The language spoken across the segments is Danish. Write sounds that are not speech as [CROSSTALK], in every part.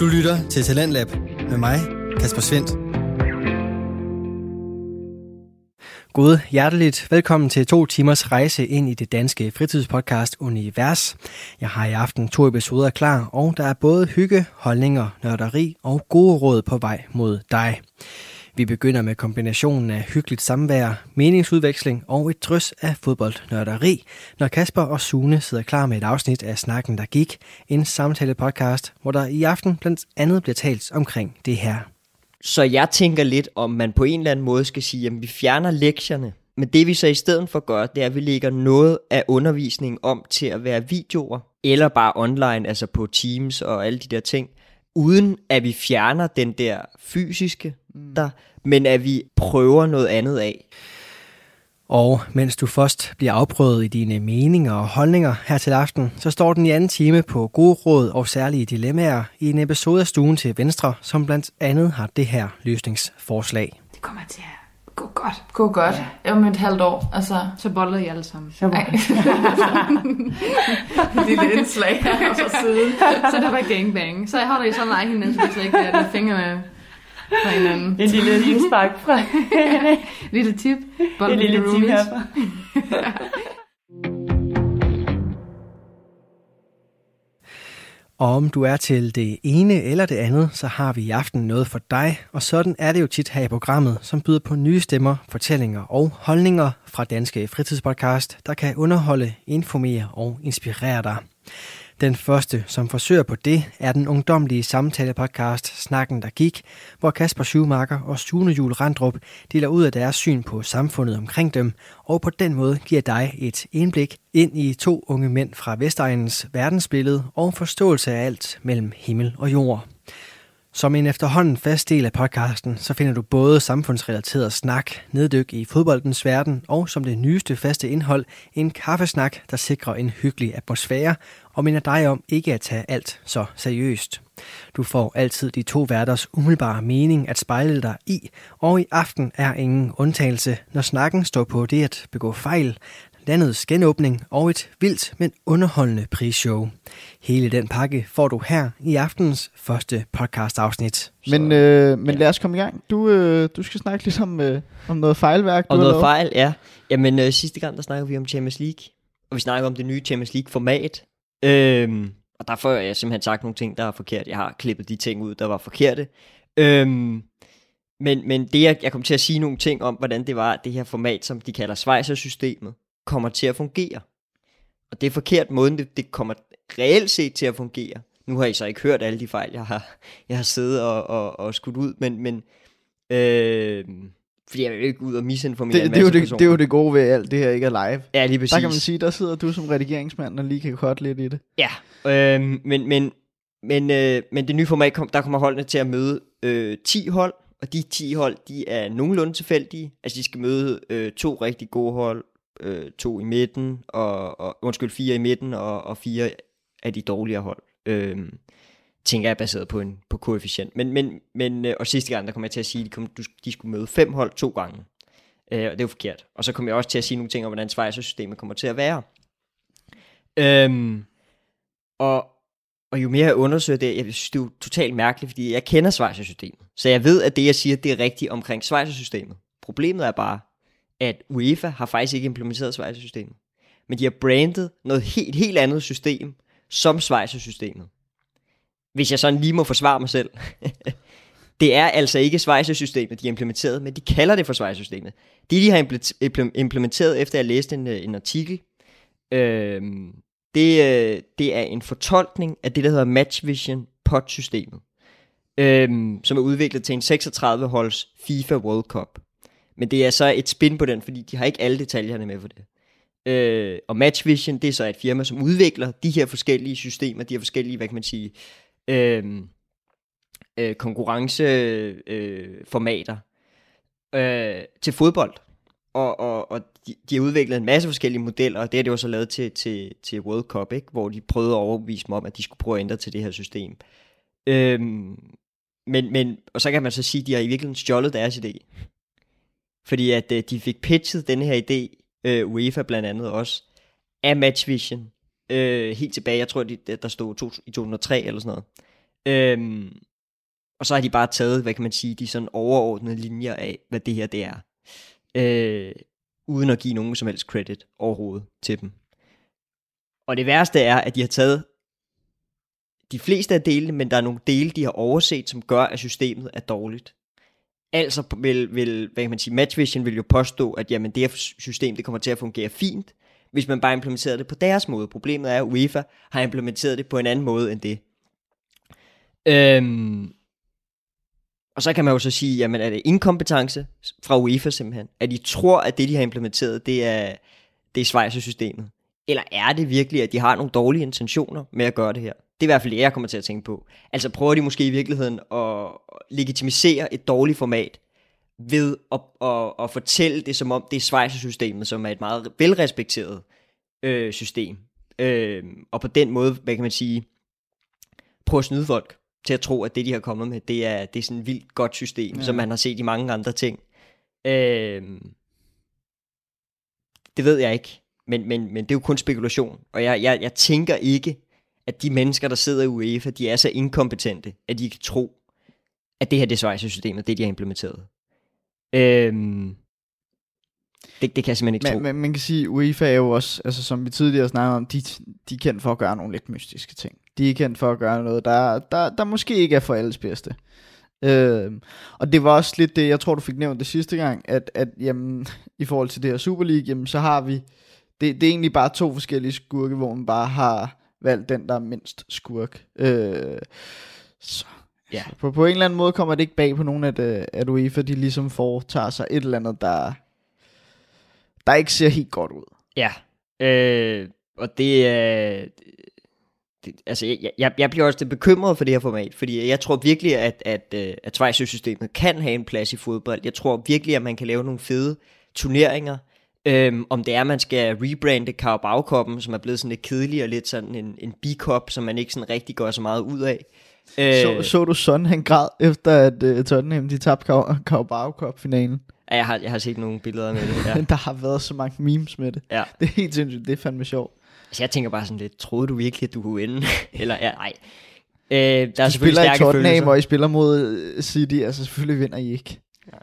Du lytter til Talentlab med mig, Kasper Svendt. God hjerteligt velkommen til to timers rejse ind i det danske fritidspodcast Univers. Jeg har i aften to episoder klar, og der er både hygge, holdninger, nørderi og gode råd på vej mod dig. Vi begynder med kombinationen af hyggeligt samvær, meningsudveksling og et drys af fodboldnørderi, når Kasper og Sune sidder klar med et afsnit af Snakken, der gik, en samtale-podcast, hvor der i aften blandt andet bliver talt omkring det her. Så jeg tænker lidt, om man på en eller anden måde skal sige, at vi fjerner lektierne, men det vi så i stedet for gør, det er, at vi lægger noget af undervisningen om til at være videoer, eller bare online, altså på Teams og alle de der ting, uden at vi fjerner den der fysiske mm. der, men at vi prøver noget andet af. Og mens du først bliver afprøvet i dine meninger og holdninger her til aften, så står den i anden time på gode råd og særlige dilemmaer i en episode af Stuen til Venstre, som blandt andet har det her løsningsforslag. Det kommer til at gå godt. Gå godt. Ja. Om et halvt år. Altså. Så boller I alle sammen. Så Lille [LAUGHS] indslag her fra siden. Så det var gangbang. Så jeg holder I sådan nej hinanden, så vi ikke bliver fingrene fra hinanden. En lille indspark fra [LAUGHS] lille tip. En lille tip herfra. [LAUGHS] Og om du er til det ene eller det andet, så har vi i aften noget for dig. Og sådan er det jo tit her i programmet, som byder på nye stemmer, fortællinger og holdninger fra Danske Fritidspodcast, der kan underholde, informere og inspirere dig. Den første, som forsøger på det, er den ungdomlige samtale-podcast Snakken, der gik, hvor Kasper Schumacher og Sune Jul Randrup deler ud af deres syn på samfundet omkring dem, og på den måde giver dig et indblik ind i to unge mænd fra Vestegnens verdensbillede og forståelse af alt mellem himmel og jord. Som en efterhånden fast del af podcasten, så finder du både samfundsrelateret snak, neddyk i fodboldens verden, og som det nyeste faste indhold, en kaffesnak, der sikrer en hyggelig atmosfære og minder dig om ikke at tage alt så seriøst. Du får altid de to værters umiddelbare mening at spejle dig i, og i aften er ingen undtagelse, når snakken står på det at begå fejl, landets genåbning og et vildt, men underholdende prisshow. Hele den pakke får du her i aftens første podcast-afsnit. Men, øh, men ja. lad os komme i gang. Du, øh, du skal snakke lidt om, øh, om noget fejlværk. Om noget fejl, ja. Jamen øh, sidste gang, der snakkede vi om Champions League. Og vi snakkede om det nye Champions League-format. Øhm, og der får jeg simpelthen sagt nogle ting, der er forkert. Jeg har klippet de ting ud, der var forkerte. Øhm, men, men det, jeg, jeg kom til at sige nogle ting om, hvordan det var, det her format, som de kalder Schweizer-systemet, kommer til at fungere. Og det er forkert måden, det, det kommer reelt set til at fungere. Nu har I så ikke hørt alle de fejl, jeg har, jeg har siddet og, og, og skudt ud, men, men øh, fordi jeg vil ikke ud og misinformere det, en det, er jo masse det, det er jo det gode ved alt det her ikke er live. Ja, lige præcis. Der kan man sige, der sidder du som redigeringsmand og lige kan korte lidt i det. Ja, øh, men, men, men, øh, men det nye format, kom, der kommer holdene til at møde øh, 10 hold, og de 10 hold, de er nogenlunde tilfældige. Altså de skal møde øh, to rigtig gode hold, øh, to i midten, og, og undskyld, fire i midten, og, og fire af de dårligere hold. Øh, tænker jeg baseret på en på koefficient. Men, men, men, øh, og sidste gang, der kom jeg til at sige, at de, kom, de skulle møde fem hold to gange. Øh, og det er jo forkert. Og så kom jeg også til at sige nogle ting om, hvordan Schweizer-systemet kommer til at være. Øhm, og, og jo mere jeg undersøger det, jeg synes, det er jo totalt mærkeligt, fordi jeg kender Schweizer-systemet. Så jeg ved, at det, jeg siger, det er rigtigt omkring Schweizer-systemet. Problemet er bare, at UEFA har faktisk ikke implementeret Schweizer-systemet. Men de har brandet noget helt, helt andet system som Schweizer-systemet hvis jeg sådan lige må forsvare mig selv. [LAUGHS] det er altså ikke Schweizer-systemet, de har implementeret, men de kalder det for Schweizer-systemet. Det, de har implementeret, efter jeg læste en, en artikel, øhm, øh, det, det er en fortolkning af det, der hedder Match Vision POT-systemet, øh, som er udviklet til en 36-holds FIFA World Cup. Men det er så et spin på den, fordi de har ikke alle detaljerne med for det. Øh, og Match Vision, det er så et firma, som udvikler de her forskellige systemer, de her forskellige, hvad kan man sige, øh, øh, konkurrenceformater øh, øh, til fodbold. Og, og, og de, de har udviklet en masse forskellige modeller, og det har de også lavet til, til, til World Cup, ikke? hvor de prøvede at overbevise dem om, at de skulle prøve at ændre til det her system. Øhm, men, men, og så kan man så sige, at de har i virkeligheden stjålet deres idé. Fordi at øh, de fik pitchet den her idé, øh, UEFA blandt andet også, af Matchvision, øh, helt tilbage, jeg tror, de, der stod to, i 2003 eller sådan noget. Øhm, og så har de bare taget, hvad kan man sige, de sådan overordnede linjer af, hvad det her det er. Øh, uden at give nogen som helst credit overhovedet til dem. Og det værste er, at de har taget de fleste af delene, men der er nogle dele, de har overset, som gør, at systemet er dårligt. Altså vil, vil hvad kan man sige, Matchvision vil jo påstå, at jamen, det her system det kommer til at fungere fint, hvis man bare implementerer det på deres måde. Problemet er, at UEFA har implementeret det på en anden måde end det. Øhm, og så kan man jo så sige, jamen er det inkompetence fra UEFA simpelthen? At de tror, at det de har implementeret, det er, det er Schweizer-systemet? Eller er det virkelig, at de har nogle dårlige intentioner med at gøre det her? Det er i hvert fald det, jeg kommer til at tænke på. Altså prøver de måske i virkeligheden at legitimisere et dårligt format ved at, at, at fortælle det, som om det er Schweizer-systemet, som er et meget velrespekteret øh, system. Øh, og på den måde, hvad kan man sige, prøve at snyde folk til at tro, at det, de har kommet med, det er, det er sådan et vildt godt system, ja. som man har set i mange andre ting. Øh, det ved jeg ikke, men, men, men det er jo kun spekulation. Og jeg, jeg, jeg tænker ikke, at de mennesker, der sidder i UEFA, de er så inkompetente, at de kan tro, at det her det Schweizer-systemet, det de har implementeret. Øhm, det, det kan jeg simpelthen ikke men, tro. Men man kan sige, UEFA er jo også, altså som vi tidligere snakkede om, de, de er kendt for at gøre nogle lidt mystiske ting. De er kendt for at gøre noget, der, der, der måske ikke er for alles bedste. Øhm, og det var også lidt det, jeg tror du fik nævnt det sidste gang, at, at jamen, i forhold til det her Super League, jamen, så har vi, det, det er egentlig bare to forskellige skurke, hvor man bare har valgt den, der er mindst skurk. Øh, så Ja. På, på en eller anden måde kommer det ikke bag på nogen, at, øh, at UEFA de ligesom foretager sig et eller andet, der, der ikke ser helt godt ud. Ja, øh, og det er... Øh, det, altså, jeg, jeg, jeg bliver også lidt bekymret for det her format, fordi jeg tror virkelig, at, at, øh, at Schweiz-systemet kan have en plads i fodbold. Jeg tror virkelig, at man kan lave nogle fede turneringer, Øhm, om det er, at man skal rebrande Carabao som er blevet sådan lidt kedelig og lidt sådan en, en B-Cup, som man ikke sådan rigtig gør så meget ud af. Øh, så, så du sådan han græd, efter at uh, Tottenham de tabte Carabao Cup-finalen? Ja, jeg har, jeg har set nogle billeder med det. [LAUGHS] Ja. der har været så mange memes med det. Ja. Det er helt sindssygt, det er fandme sjovt. Altså jeg tænker bare sådan lidt, troede du virkelig, at du kunne vinde? [LAUGHS] Eller ja, nej. Øh, der er selvfølgelig spiller i Tottenham, og I spiller mod øh, City, altså selvfølgelig vinder I ikke. Ja.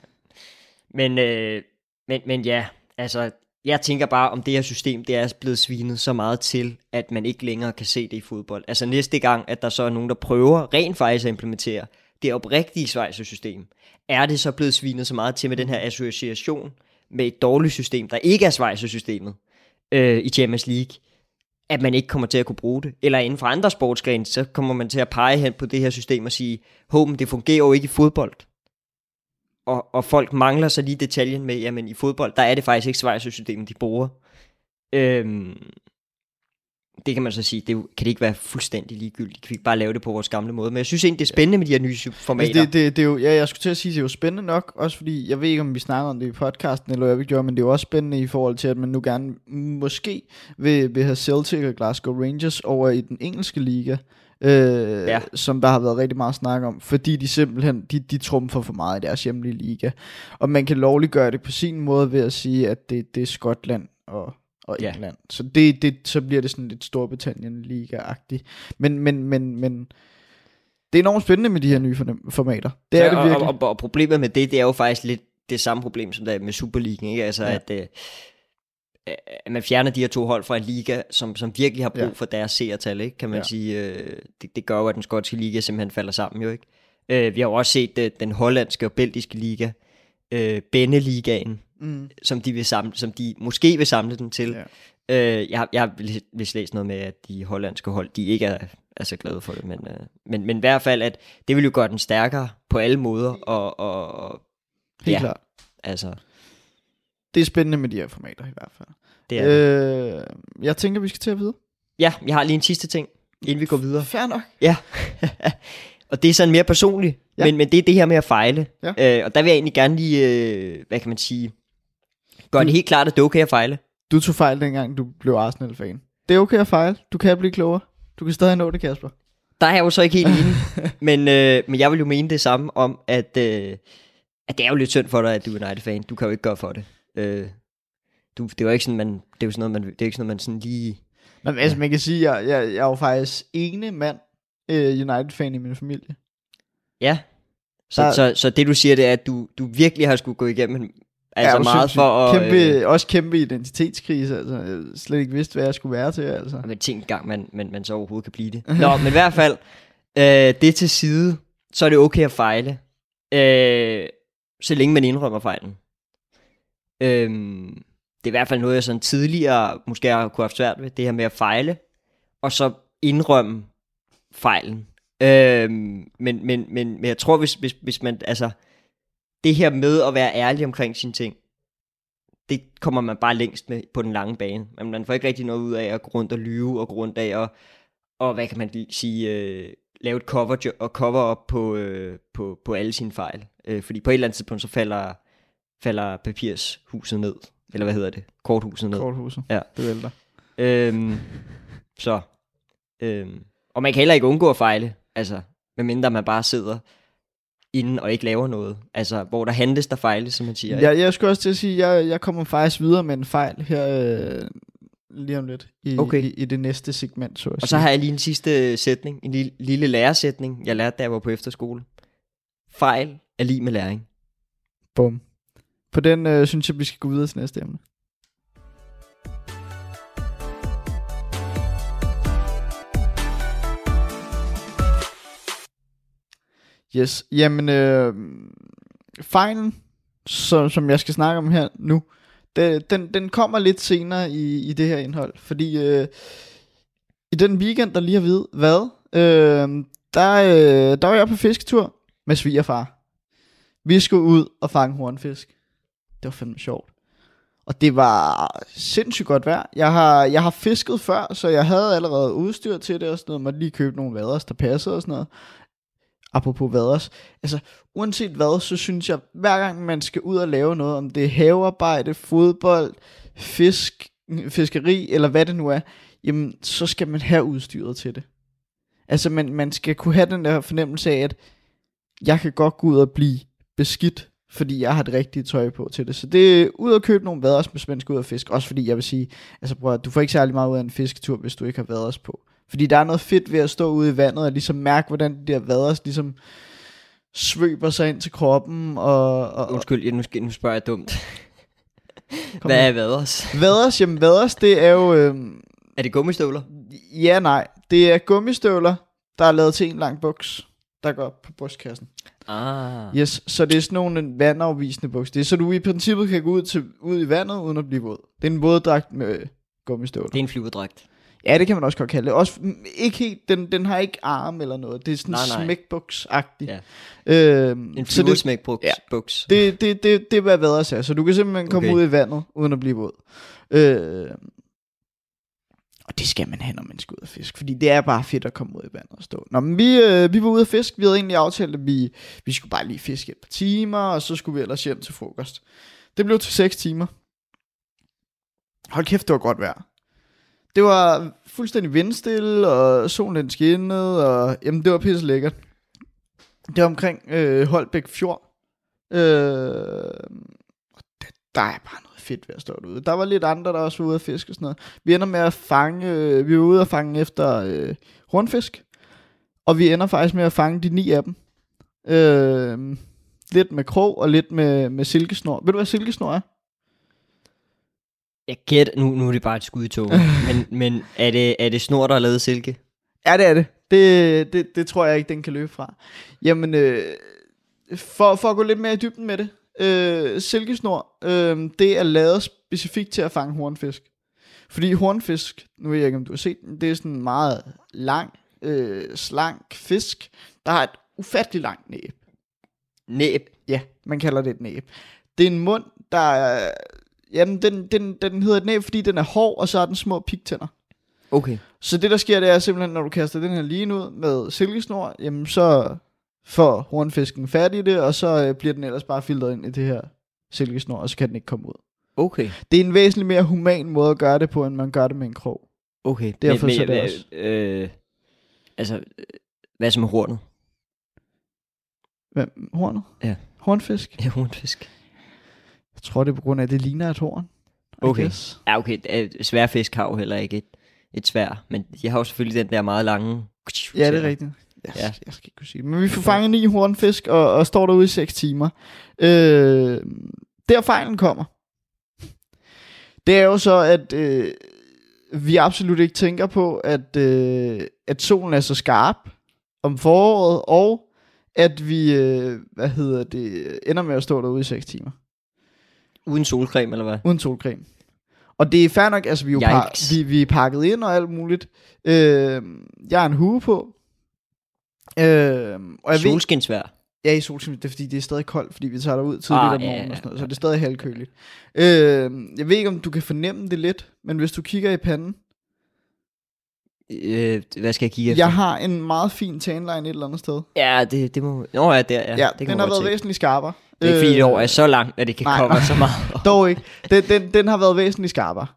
Men, øh, men, men ja, altså jeg tænker bare, om det her system, det er blevet svinet så meget til, at man ikke længere kan se det i fodbold. Altså næste gang, at der så er nogen, der prøver rent faktisk at implementere det oprigtige Schweizer system, er det så blevet svinet så meget til med den her association med et dårligt system, der ikke er Schweizer systemet øh, i Champions League, at man ikke kommer til at kunne bruge det. Eller inden for andre sportsgrene, så kommer man til at pege hen på det her system og sige, håben, det fungerer jo ikke i fodbold og, og folk mangler så lige detaljen med, jamen i fodbold, der er det faktisk ikke Schweizer-systemet, de bruger. Øhm, det kan man så sige, det kan det ikke være fuldstændig ligegyldigt. Kan vi ikke bare lave det på vores gamle måde? Men jeg synes egentlig, det er spændende med de her nye formater. Altså det, det, det er jo, ja, jeg skulle til at sige, det er jo spændende nok, også fordi, jeg ved ikke, om vi snakker om det i podcasten, eller hvad vi gjorde, men det er jo også spændende i forhold til, at man nu gerne måske vil, vil have Celtic og Glasgow Rangers over i den engelske liga øh, ja. som der har været rigtig meget snak om, fordi de simpelthen, de, de trumfer for meget i deres hjemlige liga. Og man kan lovligt gøre det på sin måde ved at sige, at det, det er Skotland og, og ja. England. Så, det, det, så bliver det sådan lidt Storbritannien liga-agtigt. Men, men, men, men det er enormt spændende med de her nye formater. Det er ja, det virkelig. Og, og, og problemet med det, det er jo faktisk lidt det samme problem, som der er med Superligaen, ikke? Altså, ja. at, øh, at man fjerner de her to hold fra en liga, som, som virkelig har brug ja. for deres seertal, ikke? kan man ja. sige. Øh, det, det gør jo, at den skotske liga simpelthen falder sammen jo ikke. Øh, vi har jo også set øh, den hollandske og belgiske liga, øh, Benne-ligaen, mm. som, de vil samle, som de måske vil samle den til. Ja. Øh, jeg, har, jeg har vist læst noget med, at de hollandske hold, de ikke er, er så glade for det, men, øh, men, men i hvert fald, at det vil jo gøre den stærkere på alle måder, og, og, og Helt ja, klart. Altså, det er spændende med de her formater i hvert fald. Det er det. Øh, jeg tænker, vi skal til at videre. Ja, jeg har lige en sidste ting, inden vi går videre. Fair nok. Ja. [LAUGHS] og det er sådan mere personligt, ja. men, men det er det her med at fejle. Ja. Øh, og der vil jeg egentlig gerne lige, øh, hvad kan man sige, gøre det helt klart, at det er okay at fejle. Du tog fejl dengang, du blev Arsenal-fan. Det er okay at fejle. Du kan blive klogere. Du kan stadig nå det, Kasper. Der er jeg jo så ikke helt enig. [LAUGHS] men, øh, men jeg vil jo mene det samme om, at, øh, at det er jo lidt synd for dig, at du er United-fan. Du kan jo ikke gøre for det. Øh, du, det var ikke sådan, man, det er jo sådan noget, man, det er ikke sådan noget, man sådan lige... Men altså, man kan sige, jeg, jeg, jeg er jo faktisk ene mand øh, United-fan i min familie. Ja. Så, Der- så, så det du siger, det er, at du, du virkelig har skulle gå igennem altså Ja, meget for at... Kæmpe, Øh, også kæmpe identitetskrise, altså. Jeg slet ikke vidste, hvad jeg skulle være til, altså. men tænk en gang, man, man, man så overhovedet kan blive det. [LAUGHS] Nå, men i hvert fald, øh, det til side, så er det okay at fejle. Øh, så længe man indrømmer fejlen. Øh, det er i hvert fald noget, jeg sådan tidligere måske har kunne have svært ved, det her med at fejle, og så indrømme fejlen. Øhm, men, men, men, men jeg tror, hvis, hvis, hvis man, altså, det her med at være ærlig omkring sine ting, det kommer man bare længst med på den lange bane. Men man får ikke rigtig noget ud af at gå rundt og lyve, og gå rundt af og, og hvad kan man sige, øh, lave et cover, og cover op på, øh, på, på alle sine fejl. Øh, fordi på et eller andet tidspunkt, så falder, falder papirshuset ned. Eller hvad hedder det? Korthuset ned. Korthuset. Ja. Det vælter. Øhm, så. Øhm, og man kan heller ikke undgå at fejle. Altså, medmindre man bare sidder inden og ikke laver noget. Altså, hvor der handles, der fejles, som man siger. ikke? Jeg, skulle også til at sige, jeg, jeg kommer faktisk videre med en fejl her øh, lige om lidt i, Okay. i, i det næste segment. Så at Og så sige. har jeg lige en sidste sætning, en lille, lille læresætning, jeg lærte, da jeg var på efterskole. Fejl er lige med læring. Bum. På den øh, synes jeg, vi skal gå videre til næste emne. Yes, jamen øh, fejlen, som, som jeg skal snakke om her nu, det, den, den kommer lidt senere i, i det her indhold, fordi øh, i den weekend, der lige har vid- hvad, øh, der, øh, der var jeg på fisketur med svigerfar. Vi skulle ud og fange hornfisk. Det var fandme sjovt. Og det var sindssygt godt vejr. Jeg har, jeg har fisket før, så jeg havde allerede udstyr til det og sådan noget. Måtte lige købe nogle vaders, der passede og sådan noget. Apropos vaders. Altså, uanset hvad, så synes jeg, hver gang man skal ud og lave noget, om det er havearbejde, fodbold, fisk, fiskeri, eller hvad det nu er, jamen, så skal man have udstyret til det. Altså, man, man skal kunne have den der fornemmelse af, at jeg kan godt gå ud og blive beskidt, fordi jeg har det rigtige tøj på til det. Så det er ud og købe nogle vaders, man skal ud og fiske. Også fordi jeg vil sige, altså at, du får ikke særlig meget ud af en fisketur, hvis du ikke har vaders på. Fordi der er noget fedt ved at stå ude i vandet og ligesom mærke, hvordan de der vaders ligesom svøber sig ind til kroppen. Og, og, Undskyld, jeg, nu, nu spørger jeg dumt. [LAUGHS] Kom Hvad med. er vaders? vaders, jamen vaders, det er jo, øhm, Er det gummistøvler? ja nej, det er gummistøvler, der er lavet til en lang buks, der går op på brystkassen. Ah. Yes, så det er sådan nogle vandafvisende bukser. Det er så du i princippet kan gå ud, til, ud i vandet uden at blive våd. Det er en våddragt med gummistøvler. Det er en flyverdragt. Ja, det kan man også godt kalde det. Også mm, ikke helt, den, den har ikke arm eller noget. Det er sådan Nej, nej. smækbuks-agtigt. Ja. Øhm, En så det, ja. buks. det, det, det, det er hvad vaders er. Så du kan simpelthen komme Okay. ud i vandet uden at blive våd. Øh, og det skal man have, når man skal ud og fiske. Fordi det er bare fedt at komme ud i vandet og stå. Nå, men vi, øh, vi var ude at fiske. Vi havde egentlig aftalt, at vi, vi skulle bare lige fiske et par timer, og så skulle vi ellers hjem til frokost. Det blev til 6 timer. Hold kæft, det var godt vejr. Det var fuldstændig vindstille, og solen den skinnede, og jamen, det var pisse lækkert. Det var omkring øh, Holbæk Fjord. Øh, og det, der er bare noget fedt ved at stå derude. Der var lidt andre, der også var ude at fiske og sådan noget. Vi ender med at fange, øh, vi var ude at fange efter øh, hornfisk. Og vi ender faktisk med at fange de ni af dem. Øh, lidt med krog og lidt med, med silkesnor. Ved du, hvad silkesnor er? Jeg gætter, nu, nu er det bare et skud i toget. [LAUGHS] men men er, det, er det snor, der er lavet silke? Ja, det er det. Det, det, det tror jeg ikke, den kan løbe fra. Jamen, øh, for, for at gå lidt mere i dybden med det. Øh, silkesnor, øh, det er lavet specifikt til at fange hornfisk. Fordi hornfisk, nu ved jeg ikke, om du har set den, det er sådan en meget lang, øh, slank fisk, der har et ufattelig langt næb. Næb. Ja, man kalder det et næb. Det er en mund, der er... Jamen, den, den, den hedder et næb, fordi den er hård, og så har den små pigtænder. Okay. Så det der sker, det er simpelthen, når du kaster den her lige ud med silkesnor, jamen så får hornfisken fat i det, og så øh, bliver den ellers bare filtret ind i det her silkesnor, og så kan den ikke komme ud. Okay. Det er en væsentlig mere human måde at gøre det på, end man gør det med en krog. Okay. Derfor så er det hvad- også- Øh, altså, øh, hvad så med hornet? Hvem? Hornet? Ja. Hornfisk? Ja, hornfisk. Jeg tror, det er på grund af, at det ligner et horn. I Okay. guess. Ja, okay. Sværfisk har jo heller ikke et, et svær, men de har jo selvfølgelig den der meget lange Ja, det er rigtigt. Jeg, Ja. jeg skal ikke kunne sige. Men vi får fanget ni hornfisk og, og står derude i 6 timer. Øh, der fejlen kommer, det er jo så, at øh, vi absolut ikke tænker på, at, øh, at solen er så skarp om foråret, og at vi, øh, hvad hedder det, ender med at stå derude i 6 timer. Uden solcreme, eller hvad? Uden solcreme. Og det er fair nok, altså vi er jo par, vi, vi er pakket ind og alt muligt. Øh, jeg har en hue på. Øh, og jeg ved, Solskinsvær. ja, i solskin, det er fordi, det er stadig koldt, fordi vi tager derud tidligt Ah, om ja, morgenen ja, og sådan noget, ja. så det er stadig halvkøligt. Øh, jeg ved ikke, om du kan fornemme det lidt, men hvis du kigger i panden, Øh, hvad skal jeg kigge efter? jeg har en meget fin tanline et eller andet sted. Ja, det, det må... Nå ja, der, ja. Ja, det ja kan den har været se. væsentligt skarpere. Det er ikke fordi, det Øh, år er så langt, at det kan nej, komme nej. så meget. [LAUGHS] Dog ikke. Den, den, den har været væsentligt skarpere.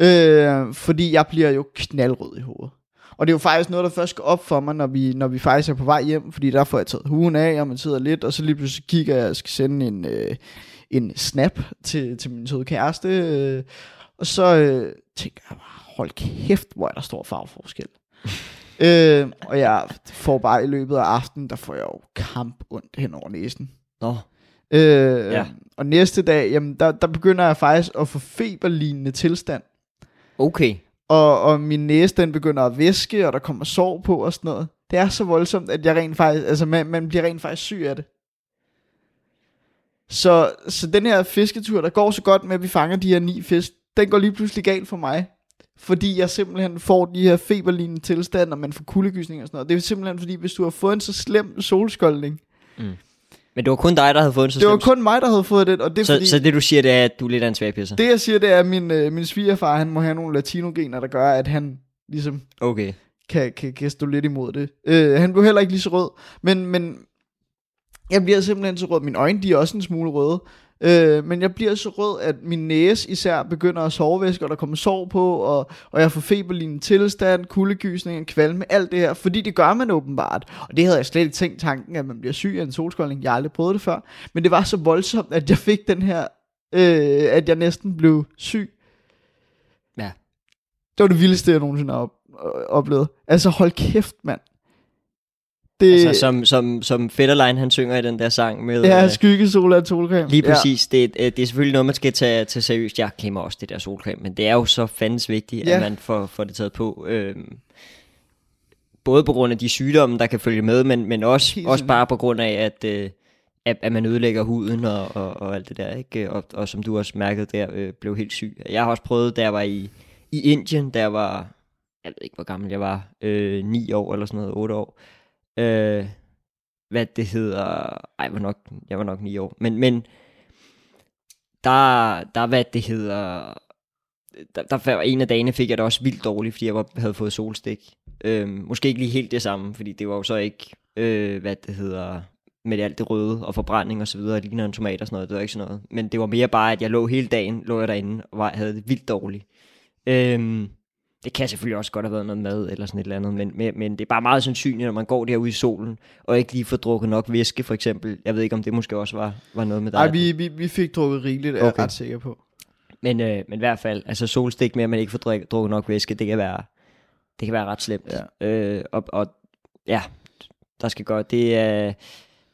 Øh, fordi jeg bliver jo knaldrød i hovedet. Og det er jo faktisk noget, der først går op for mig, når vi, når vi faktisk er på vej hjem, fordi der får jeg taget huen af, og man sidder lidt, og så lige pludselig kigger jeg, og skal sende en, øh, en snap til, til min søde kæreste, øh, og så øh, tænker jeg bare, hold kæft, hvor er der stor farveforskel. [LAUGHS] øh, og jeg får bare i løbet af aftenen, der får jeg jo kamp ondt hen over næsen. Nå, Øh, Ja. ja. Og næste dag, jamen, der, der begynder jeg faktisk at få feberlignende tilstand. okay. Og, og min næse, den begynder at væske, og der kommer sår på og sådan noget. Det er så voldsomt, at jeg rent faktisk, altså man, man bliver rent faktisk syg af det. Så, så den her fisketur, der går så godt med, at vi fanger de her ni fisk, den går lige pludselig galt for mig. Fordi jeg simpelthen får de her feberlignende tilstande, og man får kuldegysning og sådan noget. Det er simpelthen fordi, hvis du har fået en så slem solskoldning, mm. Men det var kun dig, der havde fået en så det var kun mig, der havde fået det, og det er så, fordi... så det du siger, det er, at du er lidt af en svagpisser? Det jeg siger, det er, at min, øh, min svigerfar, han må have nogle latinogener, der gør, at han ligesom Okay. kan, kan, kan stå lidt imod det. Øh, han blev heller ikke lige så rød, men, men jeg bliver simpelthen så rød. Mine øjne, de er også en smule røde. Øh, men jeg bliver så rød, at min næse især begynder at sovevæske, og der kommer sår på, og, og jeg får feberlignende tilstand, kuldegysning, kvalme, alt det her, fordi det gør man åbenbart. Og det havde jeg slet ikke tænkt tanken, at man bliver syg af en solskoldning. Jeg har aldrig prøvet det før. Men det var så voldsomt, at jeg fik den her, øh, at jeg næsten blev syg. Ja. Det var det vildeste, jeg nogensinde har op, øh, oplevet. Altså hold kæft, mand. Det, Altså, som, som, som Fetterlein, han synger i den der sang med... ja, øh, skyggesol og solcreme. Lige præcis. Ja. Det, øh, det er selvfølgelig noget, man skal tage, tage seriøst. Jeg glemmer også det der solcreme, men det er jo så fandens vigtigt, ja. At man får, får det taget på. Øhm, både på grund af de sygdomme, der kan følge med, men, men også, Helt også bare på grund af, at, øh, at, at man ødelægger huden og, og, og alt det der. Ikke? Og, og som du også mærkede der, øh, blev helt syg. Jeg har også prøvet, da jeg var i, i Indien, jeg var, jeg ved ikke, hvor gammel jeg var, øh, 9 år eller sådan noget, 8 år. Øh, hvad det hedder, ej, jeg var nok, jeg var nok 9 år, men, men der, der hvad det hedder, der, der en af dagene fik jeg det også vildt dårligt, fordi jeg var, havde fået solstik. Øh, måske ikke lige helt det samme, fordi det var jo så ikke, øh, hvad det hedder, med alt det røde og forbrænding og så videre, og ligner en tomat og sådan noget, det var ikke sådan noget. Men det var mere bare, at jeg lå hele dagen, lå jeg derinde og var, havde det vildt dårligt. Øhm, det kan selvfølgelig også godt have været noget mad eller sådan et eller andet, men, men, men det er bare meget sandsynligt, når man går derude i solen, og ikke lige får drukket nok væske for eksempel. Jeg ved ikke, om det måske også var, var noget med dig. Ej, vi, vi, vi fik drukket rigeligt, er jeg Okay. ret sikker på. Men, øh, men i hvert fald, altså solstik med, at man ikke får drik, drukket nok væske, det kan være, det kan være ret slemt. Ja. Øh, og, og ja, der skal godt. Det er,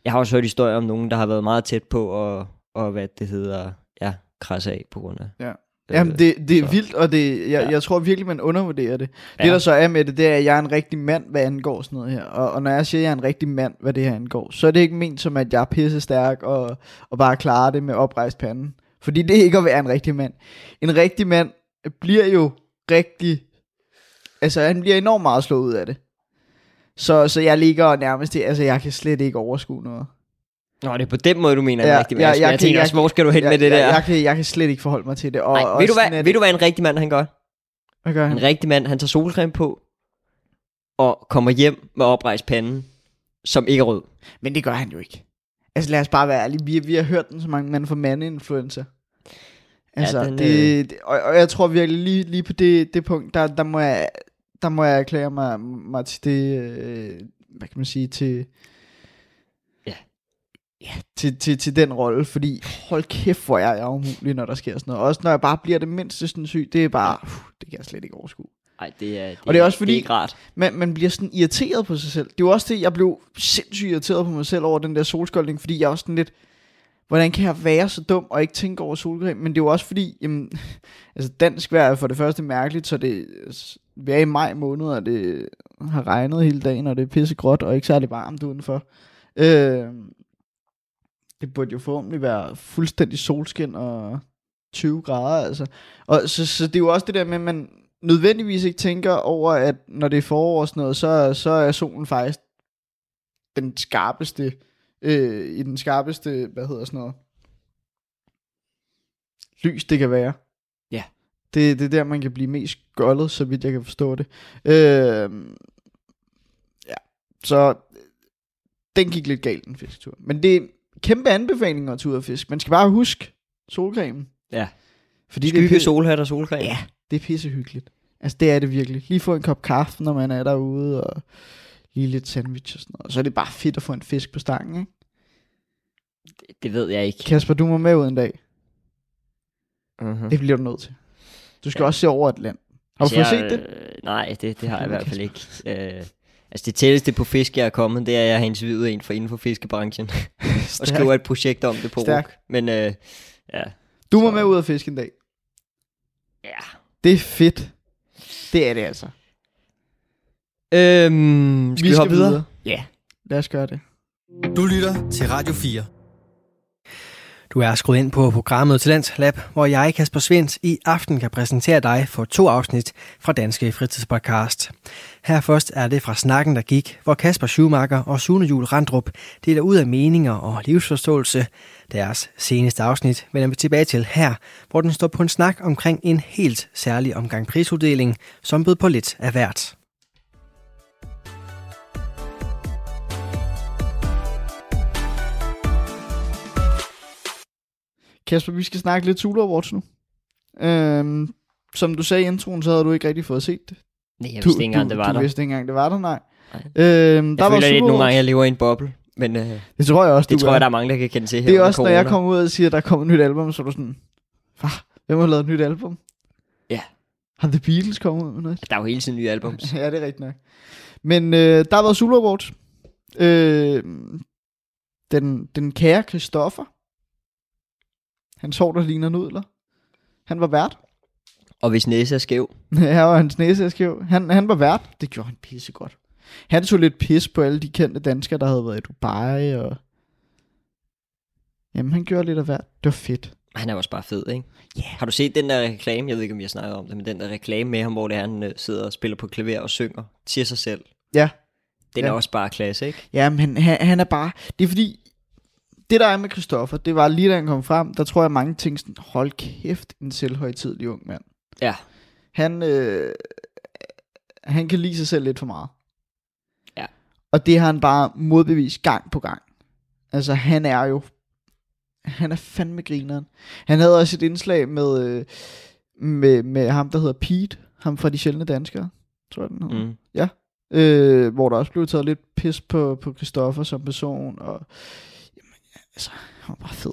jeg har også hørt historier om nogen, der har været meget tæt på og, og hvad det hedder, ja, krasse af på grund af. Ja. Øh, Jamen, det, det er så- vildt, og det, jeg, Ja. jeg tror virkelig, man undervurderer det. Ja. Det, der så er med det, det er, at jeg er en rigtig mand, hvad angår sådan noget her. Og, og når jeg siger, at jeg er en rigtig mand, hvad det her angår, så er det ikke ment som, at jeg er pisse stærk og, og bare klarer det med oprejst panden. Fordi det er ikke at være en rigtig mand. En rigtig mand bliver jo rigtig... Altså, han bliver enormt meget slået ud af det. Så, så jeg ligger nærmest... Altså, jeg kan slet ikke overskue noget. Nå, det er på den måde, du mener, ja, rigtig ja, Jeg, jeg, jeg jeg tænker jeg også, hvor skal du hen jeg, med det jeg, der? Jeg, kan, jeg kan slet ikke forholde mig til det. Og, Nej, og ved, du hvad, ved det- du, hvad en rigtig mand han gør? Hvad gør han? En rigtig mand, han tager solcreme på, og kommer hjem med oprejst panden, som ikke er rød. Men det gør han jo ikke. Altså lad os bare være ærlige. Vi, vi har hørt den så mange mand for mandeinfluencer. Altså, Ja, den, det, det, og, og, jeg tror virkelig lige, lige på det, det punkt, der, der, må jeg, der må jeg erklære mig, mig til det, øh, hvad kan man sige, til. Ja til, til, til den rolle, fordi hold kæft, hvor er jeg umulig, når der sker sådan noget. Også når jeg bare bliver det mindste sådan syg, det er bare, uh, det kan jeg slet ikke overskue. Nej, det er, det, Og det er også fordi- det er ikke rart. man, man bliver sådan irriteret på sig selv. Det er jo også det, jeg blev sindssygt irriteret på mig selv over den der solskoldning, fordi jeg er også sådan lidt, hvordan kan jeg være så dum og ikke tænke over solcreme? Men det er jo også fordi, jamen, [LAUGHS] altså dansk vejr er for det første mærkeligt, så det vi er i maj måned, og det har regnet hele dagen, og det er pissegråt og ikke særlig varmt udenfor. Øh, det burde jo forhåbentlig være fuldstændig solskin og 20 grader, altså. Og så, så det er jo også det der med, at man nødvendigvis ikke tænker over, at når det er forår og sådan noget, så, så er solen faktisk den skarpeste, øh, i den skarpeste, hvad hedder sådan noget, lys det kan være. Ja. Det, det er der, man kan blive mest gullet, så vidt jeg kan forstå det. Øh, ja, så den gik lidt galt, den fisketur. Men det kæmpe anbefaling at tage ud og fiske. Man skal bare huske solcremen. Ja. Fordi det er Skygge, pisse- solhat og solcreme. Ja, det er pissehyggeligt. Altså, det er det virkelig. Lige få en kop kaffe, når man er derude, og lige lidt sandwich og sådan noget. Så er det bare fedt at få en fisk på stangen, ikke? Det, det ved jeg ikke. Kasper, du må med ud en dag. Uh-huh. Det bliver du nødt til. Du skal ja. også se over et land. Har du fået set det? Øh, nej, det, det har jeg i hvert fald ikke. Øh, altså det tætteste på fisk, jeg er kommet, det er, at jeg har interviewet en for inden for fiskebranchen. [LAUGHS] og skriver et projekt om det på Stærk. RUK. Men øh, ja. Du må så- med ud og fiske en dag. ja. Det er fedt. Det er det altså. Øhm, skal vi, vi hoppe videre? Ja, lad os gøre det. Du lytter til Radio 4. Du er skruet ind på programmet Talent Lab, hvor jeg, Kasper Svendt, i aften kan præsentere dig for to afsnit fra Danske Fritidspodcast. Her først er det fra Snakken, der gik, hvor Kasper Schumacher og Sune Jul Randrup deler ud af meninger og livsforståelse. Deres seneste afsnit vender vi tilbage til her, hvor den står på en snak omkring en helt særlig omgang prisuddeling, som bød på lidt af hvert. Kasper, vi skal snakke lidt Zulu Awards nu. Øhm, som du sagde i introen, så havde du ikke rigtig fået set det. Nej, jeg du, vidste ikke engang, du, det var du der. vidste ikke engang, det var der, nej. Nej. Øhm, der Jeg var føler lidt Zulu nogle gange, jeg lever i en boble. Men øh, Det tror jeg også, det du tror er. jeg, der er mange, der kan kende til her Det er også, når jeg corona. kommer ud og siger, at der kommer et nyt album, så er du sådan, Hva? Hvem har lavet et nyt album? Ja. Har The Beatles kommet ud med noget? Der er jo hele tiden nye albums. [LAUGHS] ja, det er rigtigt nok. Men øh, der har været Zulu Awards. Øh, den, den kære Christoffer. Han sov, der ligner nudler. Han var vært. Og hvis næse er skæv. [LAUGHS] Her var hans næse er skæv. Han, han var vært. Det gjorde han pisse godt. Han tog lidt pis på alle de kendte danskere, der havde været i Dubai. Og... Jamen, han gjorde lidt af hvert. Det var fedt. Han er også bare fed, ikke? Ja. Har du set den der reklame? Jeg ved ikke, om vi har snakket om det, men den der reklame med ham, hvor det er, han øh, sidder og spiller på klaver og synger til sig selv. Ja. Den Ja. er også bare klasse, ikke? Jamen, han, han, han er bare... Det er fordi... Det der er med Christoffer, det var lige da han kom frem, der tror jeg mange ting sådan, hold kæft, en selvhøjtidlig ung mand. Ja. Han, øh, han kan lide sig selv lidt for meget. Ja. Og det har han bare modbevist gang på gang. Altså, han er jo... Han er fandme grineren. Han havde også et indslag med, øh, med, med ham, der hedder Pete. Ham fra De Sjældne Danskere, tror jeg den hedder. Mm. Øh, hvor der også blev taget lidt pis på, på Christoffer som person. Og, altså, han var bare fed.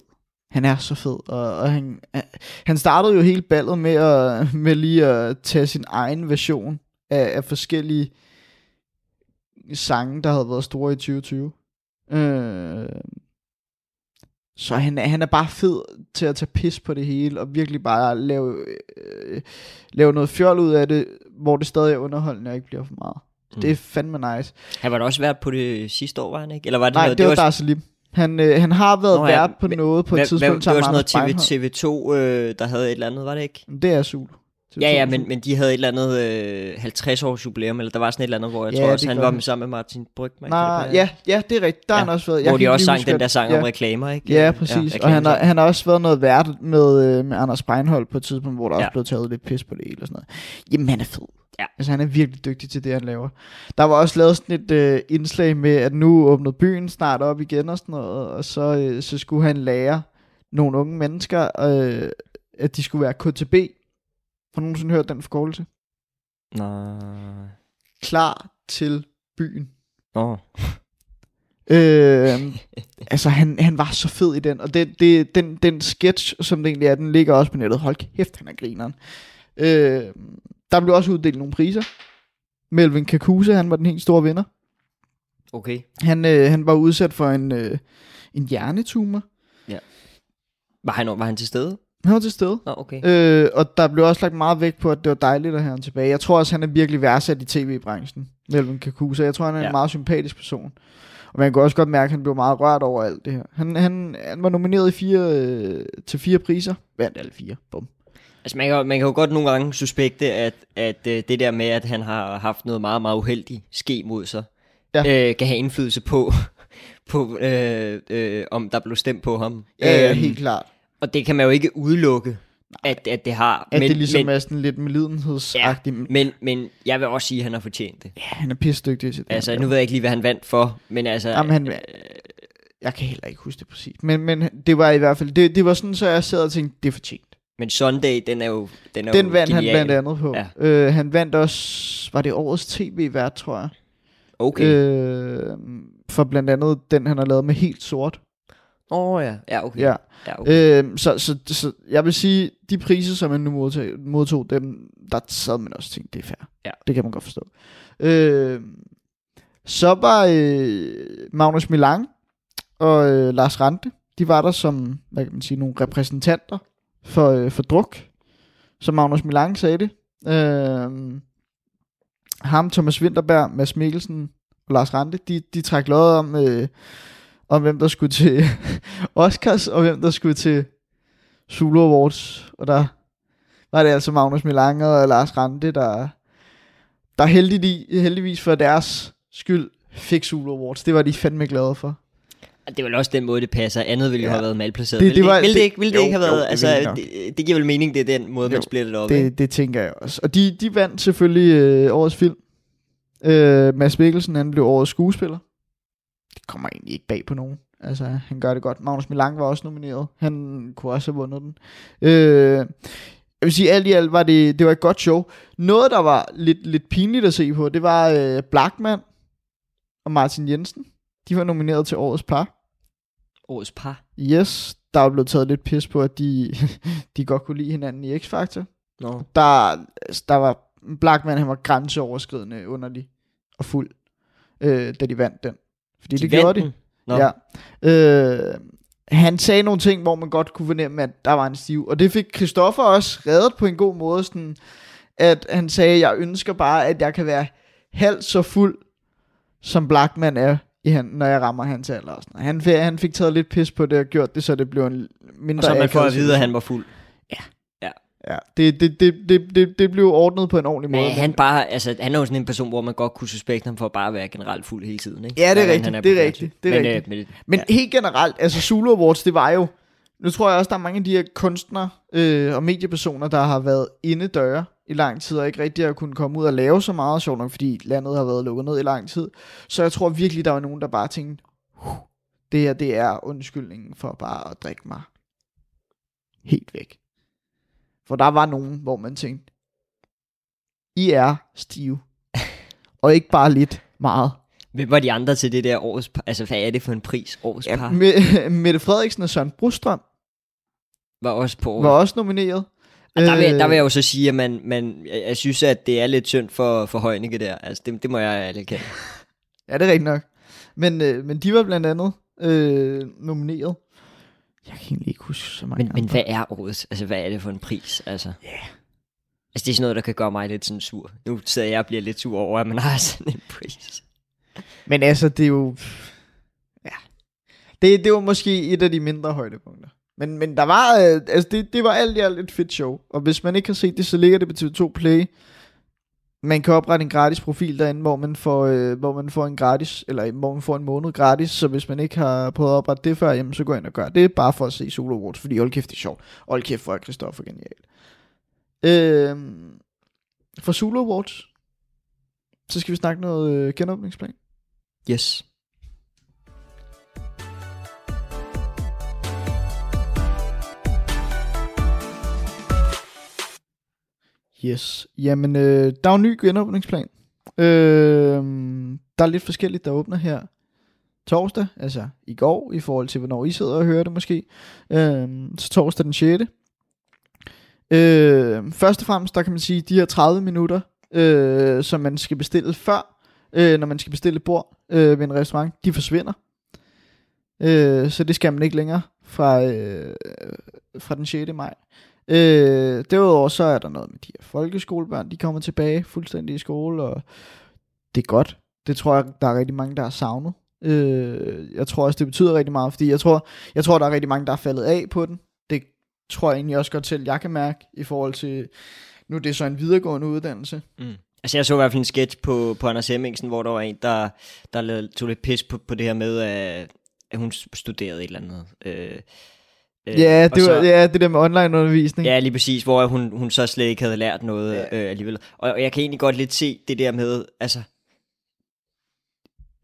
Han er så fed. Og, og han, han startede jo hele ballet med, at, med lige at tage sin egen version af, af forskellige sange, der havde været store i 2020. Øh, så han, er- han er bare fed til at tage pis på det hele, og virkelig bare lave, øh, lave noget fjol ud af det, hvor det stadig er underholdende og ikke bliver for meget. Mm. Det er fandme nice. Han var da også været på det sidste år, var han ikke? Eller var det Nej, noget, det var Dar Salim. Han, øh, han har været Nå Nå, ja, vært på noget på et tidspunkt hvad- det var sådan noget. TV, TV2, øh, der havde et eller andet, var det ikke? Det er Zulu. Ja, ja, men, men de havde et eller andet øh, 50 års jubilæum, eller der var sådan et eller andet, hvor jeg Ja, tror også, han var med sammen med Martin Brygman. Nej, ja, ja, det er rigtigt. Der har Ja, han også været. hvor kan de også sang den der sang ja. om reklamer, ikke? Ja, præcis. og han har, han har også været noget vært med, øh, med Anders Breinholt på et tidspunkt, hvor der Ja. også blev taget lidt pis på det hele og sådan noget. Jamen, han er fed. Ja. Altså, han er virkelig dygtig til det, han laver. Der var også lavet sådan et øh, indslag med, at nu åbnede byen snart op igen og sådan noget, og så, øh, så skulle han lære nogle unge mennesker, øh, at de skulle være KTB. Har du nogensinde hørt den forkortelse? Nej. Klar til byen. Nå. [LAUGHS] Øh, altså, han, han var så fed i den, og den, det, den, den sketch, som det egentlig er, den ligger også på nettet. Hold kæft, han er grineren. Øh, der blev også uddelt nogle priser. Melvin Kakuse, han var den helt store vinder. Okay. Han, øh, han var udsat for en, øh, en hjernetumor. Var han, var han til stede? Han var til stede. Nå, okay. Øh, og der blev også lagt meget vægt på, at det var dejligt at have ham tilbage. Jeg tror også, han er virkelig værdsat i tv-branchen, Melvin Kakusa. Jeg tror, han er ja. Ja. en meget sympatisk person. Og man kan også godt mærke, at han blev meget rørt over alt det her. Han, han, han var nomineret i fire, øh, til fire priser. Vandt alle fire. Bum. Altså, man kan, man kan jo godt nogle gange suspekte, at, at øh, det der med, at han har haft noget meget, meget uheldigt ske mod sig, Ja. øh, kan have indflydelse på, [LAUGHS] på øh, øh, om der blev stemt på ham. Ja, Øhm, helt klart. Og det kan man jo ikke udelukke, at, at det har. At men, det ligesom men, er sådan lidt medlidenhedsagtigt. Ja. men, men jeg vil også sige, at han har fortjent det. ja, han er pissedygtig til det. Altså, nu ved jeg ikke lige, hvad han vandt for, men altså... Jamen, han, jeg kan heller ikke huske det præcis. Men, men det var i hvert fald, det, det var sådan, så jeg sad og tænkte, det er fortjent. Men Sunday, den er jo Den, er Den jo vandt han genial. blandt andet på. Ja. Øh, han vandt også, var det årets tv-vært, tror jeg. Okay. Øh, for blandt andet den, han har lavet med helt sort. Åh oh, ja. Ja, okay. Ja. ja okay. Øh, så, så, så jeg vil sige, de priser, som han nu modtog, modtog dem, der sad man også tænkte, det er fair. Ja. Det kan man godt forstå. Øh, så var øh, Magnus Milang og øh, Lars Rante, de var der som, hvad kan man sige, nogle repræsentanter for, øh, for druk, som Magnus Milang sagde det. Øh, ham, Thomas Winterberg, Mads Mikkelsen og Lars Rante, de, de trak lod om, øh, om hvem der skulle til [LAUGHS] Oscars, og hvem der skulle til Zulu Awards. Og der var det altså Magnus Milang og Lars Rante, der, der heldigvis, heldigvis for deres skyld fik Zulu Awards. Det var de fandme glade for. Det er vel også den måde, det passer. Andet ville jo Ja. have været malplaceret. Det- Det, var- vil det, det- ikke, vil det jo, ikke have jo, været? det altså, det det, giver vel mening, det er den måde, Jo, man splitter det op. Det, det tænker jeg også. Og de, de vandt selvfølgelig øh, årets film. Øh, Mads Mikkelsen, han blev årets skuespiller. Det kommer egentlig ikke bag på nogen. Altså, han gør det godt. Magnus Milang var også nomineret. Han kunne også have vundet den. Øh, jeg vil sige, alt i alt var det, det var et godt show. Noget, der var lidt, lidt pinligt at se på, det var øh, Blackman og Martin Jensen. De var nomineret til årets par. Årets par. Yes, der er blevet taget lidt pis på, at de, [LAUGHS] de godt kunne lide hinanden i X-Factor Nå. der, der var Blackman, han var grænseoverskridende underlig og fuld, øh, da de vandt den. Fordi De det gjorde de. Nå. Ja. Øh, han sagde nogle ting, hvor man godt kunne fornemme, at der var en stiv. Og det fik Christoffer også reddet på en god måde, sådan, at han sagde, jeg ønsker bare, at jeg kan være halvt så fuld, som Blackman er, i han, når jeg rammer hans alder. Og sådan. Han, han fik taget lidt pis på det og gjort det, så det blev en mindre Og så man får at vide, at han var fuld. Ja, det, det, det, det, det, det blev ordnet på en ordentlig måde. Men han, bare, altså, han er jo sådan en person, hvor man godt kunne suspekte ham for at bare være generelt fuld hele tiden. Ikke? Ja, det er Hvordan rigtigt, han det er rigtigt, det er men, rigtigt. Øh, men, ja. ja. helt generelt, altså Zulu Awards, det var jo, nu tror jeg også, der er mange af de her kunstnere øh, og mediepersoner, der har været inde døre i lang tid, og ikke rigtig har kunnet komme ud og lave så meget, sjovt nok, fordi landet har været lukket ned i lang tid. Så jeg tror virkelig, der var nogen, der bare tænkte, "Huh, det her, det er undskyldningen for bare at drikke mig helt væk. For der var nogen, hvor man tænkte, I er stive, og ikke bare lidt meget. Hvem var de andre til det der par? Altså, hvad er det for en pris? Årets Ja, par Me- Mette Frederiksen og Søren Brostrøm var også på var også nomineret. Og der, vil, Øh, der vil jeg jo så sige, at man, man, jeg, synes, at det er lidt synd for, for Højnække der. Altså, det, det må jeg ærligt kende. Ja, det er rigtigt nok. Men, øh, men de var blandt andet øh, nomineret. Jeg kan egentlig ikke huske så mange Men, men andre. hvad er årets? Altså, hvad er det for en pris? Altså, Ja. altså, det er sådan noget, der kan gøre mig lidt sådan sur. Nu sidder jeg og bliver lidt sur over, at man har [LAUGHS] sådan en pris. Men altså, det er jo... Ja. Det, det var måske et af de mindre højdepunkter. Men, men der var... Øh, altså, det, det var alt i alt et fedt show. Og hvis man ikke har set det, så ligger det på TV2 Play. Man kan oprette en gratis profil derinde, hvor man får, øh, hvor man får en gratis, eller hvor man får en måned gratis. Så hvis man ikke har prøvet at oprette det før, jamen, så gå ind og gør det. Bare for at se Solo Awards, fordi hold kæft, det er sjovt. Hold kæft, hvor er Christoffer genial. Øh, for Solo Awards, så skal vi snakke noget øh, genåbningsplan. Yes. Yes. Jamen, øh, der er jo en ny genåbningsplan. Øh, der er lidt forskelligt, der åbner her torsdag, altså i går, i forhold til, hvornår I sidder og hører det måske. Øh, så torsdag den 6. Øh, først og fremmest, der kan man sige, de her 30 minutter, øh, som man skal bestille før, øh, når man skal bestille bord øh, ved en restaurant, de forsvinder. Øh, så det skal man ikke længere fra, øh, fra den 6. maj. Øh, Øh, derudover så er der noget med de her folkeskolebørn, de kommer tilbage fuldstændig i skole, og det er godt. Det tror jeg, der er rigtig mange, der har savnet. Øh, jeg tror også, det betyder rigtig meget, fordi jeg tror, jeg tror, der er rigtig mange, der er faldet af på den. Det tror jeg egentlig også godt selv, jeg kan mærke, i forhold til, nu er det så en videregående uddannelse. Mm. Altså jeg så i hvert fald en sketch på, på Anders Hemmingsen, hvor der var en, der, der lavede, tog lidt pis på, på det her med, at, at hun studerede et eller andet. Øh, øh, ja, det var, så, ja, det der med online undervisning. Ja, lige præcis, hvor hun, hun så slet ikke havde lært noget ja. øh, alligevel. Og, og jeg kan egentlig godt lidt se det der med, altså,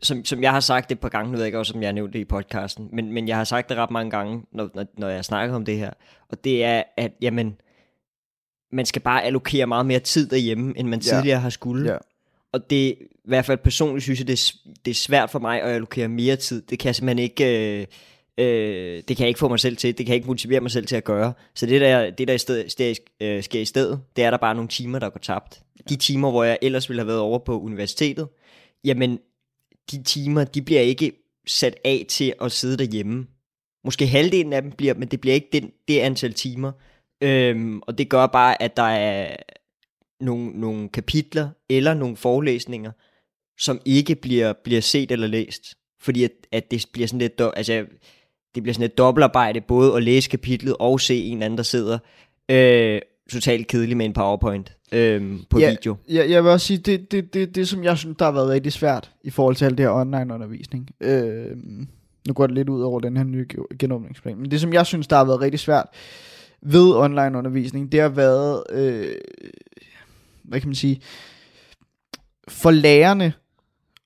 som, som jeg har sagt det et par gange, nu ved jeg ikke også, som jeg har nævnt det i podcasten, men, men jeg har sagt det ret mange gange, når, når, når jeg snakker om det her, og det er, at jamen, man skal bare allokere meget mere tid derhjemme, end man ja. tidligere har skulle. Ja. Og det, i hvert fald personligt synes jeg, det er, det er svært for mig at allokere mere tid. Det kan jeg simpelthen ikke... Øh, øh, det kan jeg ikke få mig selv til, det kan jeg ikke motivere mig selv til at gøre. Så det der, det der i stedet, sted, øh, sker i stedet, det er der bare nogle timer, der går tabt. De timer, hvor jeg ellers ville have været over på universitetet, jamen de timer, de bliver ikke sat af til at sidde derhjemme. Måske halvdelen af dem bliver, men det bliver ikke den, det antal timer. Øhm, og det gør bare, at der er nogle, nogle kapitler eller nogle forelæsninger, som ikke bliver, bliver set eller læst. Fordi at, at det bliver sådan lidt, altså, det bliver sådan et dobbeltarbejde, både at læse kapitlet og se en anden, der sidder øh, totalt kedelig med en powerpoint øh, på ja, video. Ja, jeg vil også sige, det, det, det, det som jeg synes, der har været rigtig svært i forhold til alt det her online undervisning. Øh, nu går det lidt ud over den her nye genåbningsplan, men det som jeg synes, der har været rigtig svært, ved online undervisning, det har været, øh, hvad kan man sige, for lærerne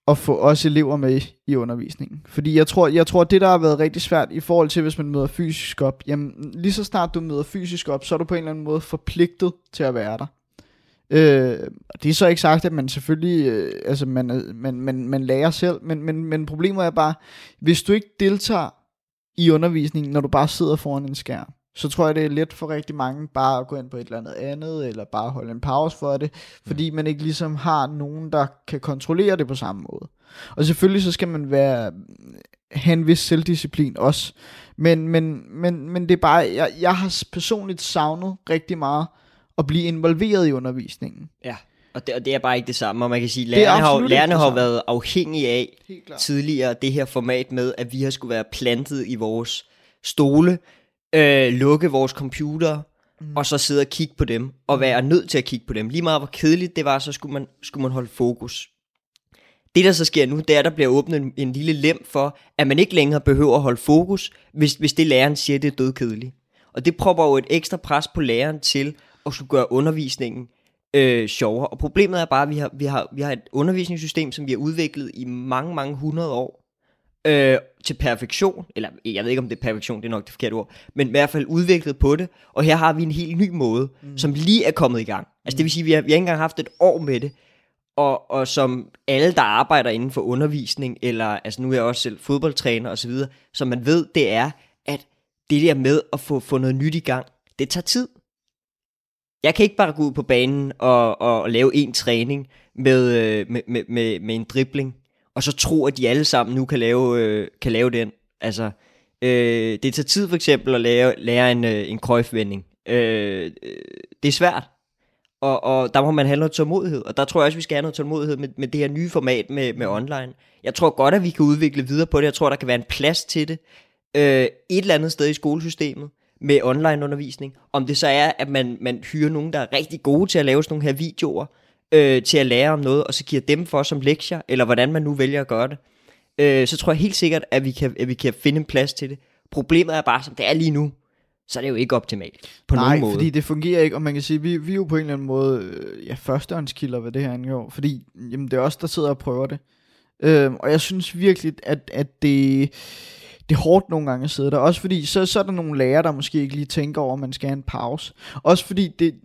at få også elever med i undervisningen. Fordi jeg tror, jeg tror, det der har været rigtig svært i forhold til, hvis man møder fysisk op, jamen lige så snart du møder fysisk op, så er du på en eller anden måde forpligtet til at være der. Øh, det er så ikke sagt, at man selvfølgelig, øh, altså man, øh, man, man, man lærer selv, men, men, men problemet er bare, hvis du ikke deltager i undervisningen, når du bare sidder foran en skærm, så tror jeg, det er let for rigtig mange bare at gå ind på et eller andet andet, eller bare holde en pause for det, fordi mm. man ikke ligesom har nogen, der kan kontrollere det på samme måde. Og selvfølgelig så skal man være, have en vis selvdisciplin også, men, men, men, men det er bare, jeg, jeg har personligt savnet rigtig meget at blive involveret i undervisningen. Ja. Og det, og det er bare ikke det samme, og man kan sige, lærerne har, lærerne har været afhængige af tidligere det her format med, at vi har skulle være plantet i vores stole, øh, lukke vores computer, mm. og så sidde og kigge på dem, og være nødt til at kigge på dem. Lige meget hvor kedeligt det var, så skulle man, skulle man holde fokus. Det der så sker nu, det er, at der bliver åbnet en, en lille lem for, at man ikke længere behøver at holde fokus, hvis, hvis det læreren siger, det er dødkedeligt. Og det propper jo et ekstra pres på læreren til at skulle gøre undervisningen øh, sjovere. Og problemet er bare, at vi har, vi, har, vi har et undervisningssystem, som vi har udviklet i mange, mange hundrede år, øh, til perfektion, eller jeg ved ikke om det er perfektion, det er nok det forkerte ord, men i hvert fald udviklet på det, og her har vi en helt ny måde, mm. som lige er kommet i gang. Altså det vil sige, vi har, vi har ikke engang haft et år med det, og, og som alle, der arbejder inden for undervisning, eller altså nu er jeg også selv fodboldtræner osv., som man ved, det er, at det der med at få, få noget nyt i gang, det tager tid. Jeg kan ikke bare gå ud på banen og, og, og lave en træning med, øh, med, med, med, med en dribling, og så tro, at de alle sammen nu kan lave, øh, kan lave den. Altså, øh, det tager tid for eksempel at lære, lære en, øh, en krøjfvending. Øh, øh, det er svært, og, og der må man have noget tålmodighed, og der tror jeg også, vi skal have noget tålmodighed med, med det her nye format med, med online. Jeg tror godt, at vi kan udvikle videre på det. Jeg tror, der kan være en plads til det øh, et eller andet sted i skolesystemet med online undervisning. Om det så er, at man, man hyrer nogen, der er rigtig gode til at lave sådan nogle her videoer, øh, til at lære om noget, og så giver dem for som lektier, eller hvordan man nu vælger at gøre det, øh, så tror jeg helt sikkert, at vi, kan, at vi kan finde en plads til det. Problemet er bare, som det er lige nu, så er det jo ikke optimalt på Nej, nogen måde. fordi det fungerer ikke, og man kan sige, vi, vi er jo på en eller anden måde øh, ja, førstehåndskilder, hvad det her angår, fordi jamen, det er os, der sidder og prøver det. Øh, og jeg synes virkelig, at, at det, det er hårdt nogle gange at sidde der. Også fordi, så, så er der nogle lærere, der måske ikke lige tænker over, at man skal have en pause. Også fordi, det,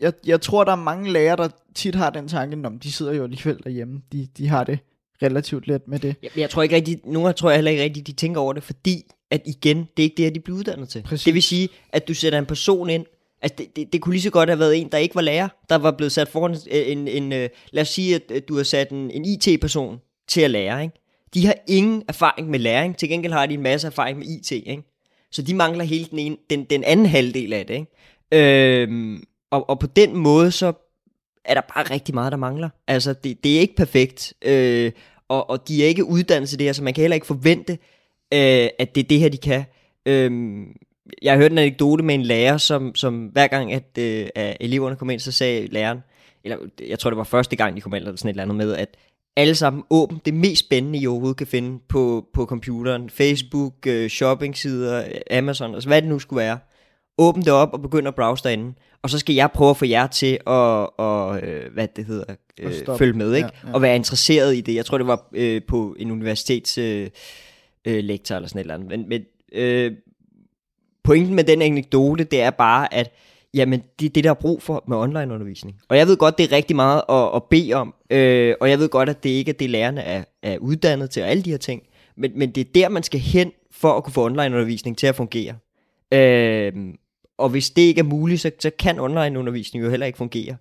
jeg, jeg tror, der er mange lærere, der tit har den tanke, om de sidder jo alligevel derhjemme. De, de har det relativt let med det. Jeg, jeg tror ikke rigtig, nogle tror jeg heller ikke rigtig, de tænker over det, fordi at igen, det er ikke det, de bliver uddannet til. Præcis. Det vil sige, at du sætter en person ind, Altså, det, det, det kunne lige så godt have været en, der ikke var lærer, der var blevet sat foran en, en, en øh, lad os sige, at du har sat en, en IT-person til at lære, ikke? De har ingen erfaring med læring, til gengæld har de en masse erfaring med IT, ikke? Så de mangler hele den, ene, den, den anden halvdel af det, ikke? Øhm, og, og på den måde, så er der bare rigtig meget, der mangler. Altså, det, det er ikke perfekt, øh, og, og de er ikke uddannet til det her, så man kan heller ikke forvente, øh, at det er det her, de kan. Øh, jeg har hørt en anekdote med en lærer, som, som hver gang, at, øh, at eleverne kom ind, så sagde læreren, eller jeg tror, det var første gang, de kom ind, eller sådan et eller andet med, at alle sammen åbent det mest spændende, I overhovedet kan finde på, på computeren. Facebook, øh, shoppingsider, Amazon, altså hvad det nu skulle være. Åbn det op og begynd at browse derinde. Og så skal jeg prøve at få jer til at, og, øh, hvad det hedder, øh, følge med, ikke? Ja, ja. Og være interesseret i det. Jeg tror, det var øh, på en universitets øh, øh, lektor eller sådan et eller andet. Men, men øh, pointen med den anekdote, det er bare, at jamen, det er det, der er brug for med online-undervisning. Og jeg ved godt, det er rigtig meget at, at bede om, øh, og jeg ved godt, at det ikke er det, lærerne er, er uddannet til, og alle de her ting. Men, men det er der, man skal hen for at kunne få online-undervisning til at fungere. Øh, og hvis det ikke er muligt, så, så kan online-undervisning jo heller ikke fungere.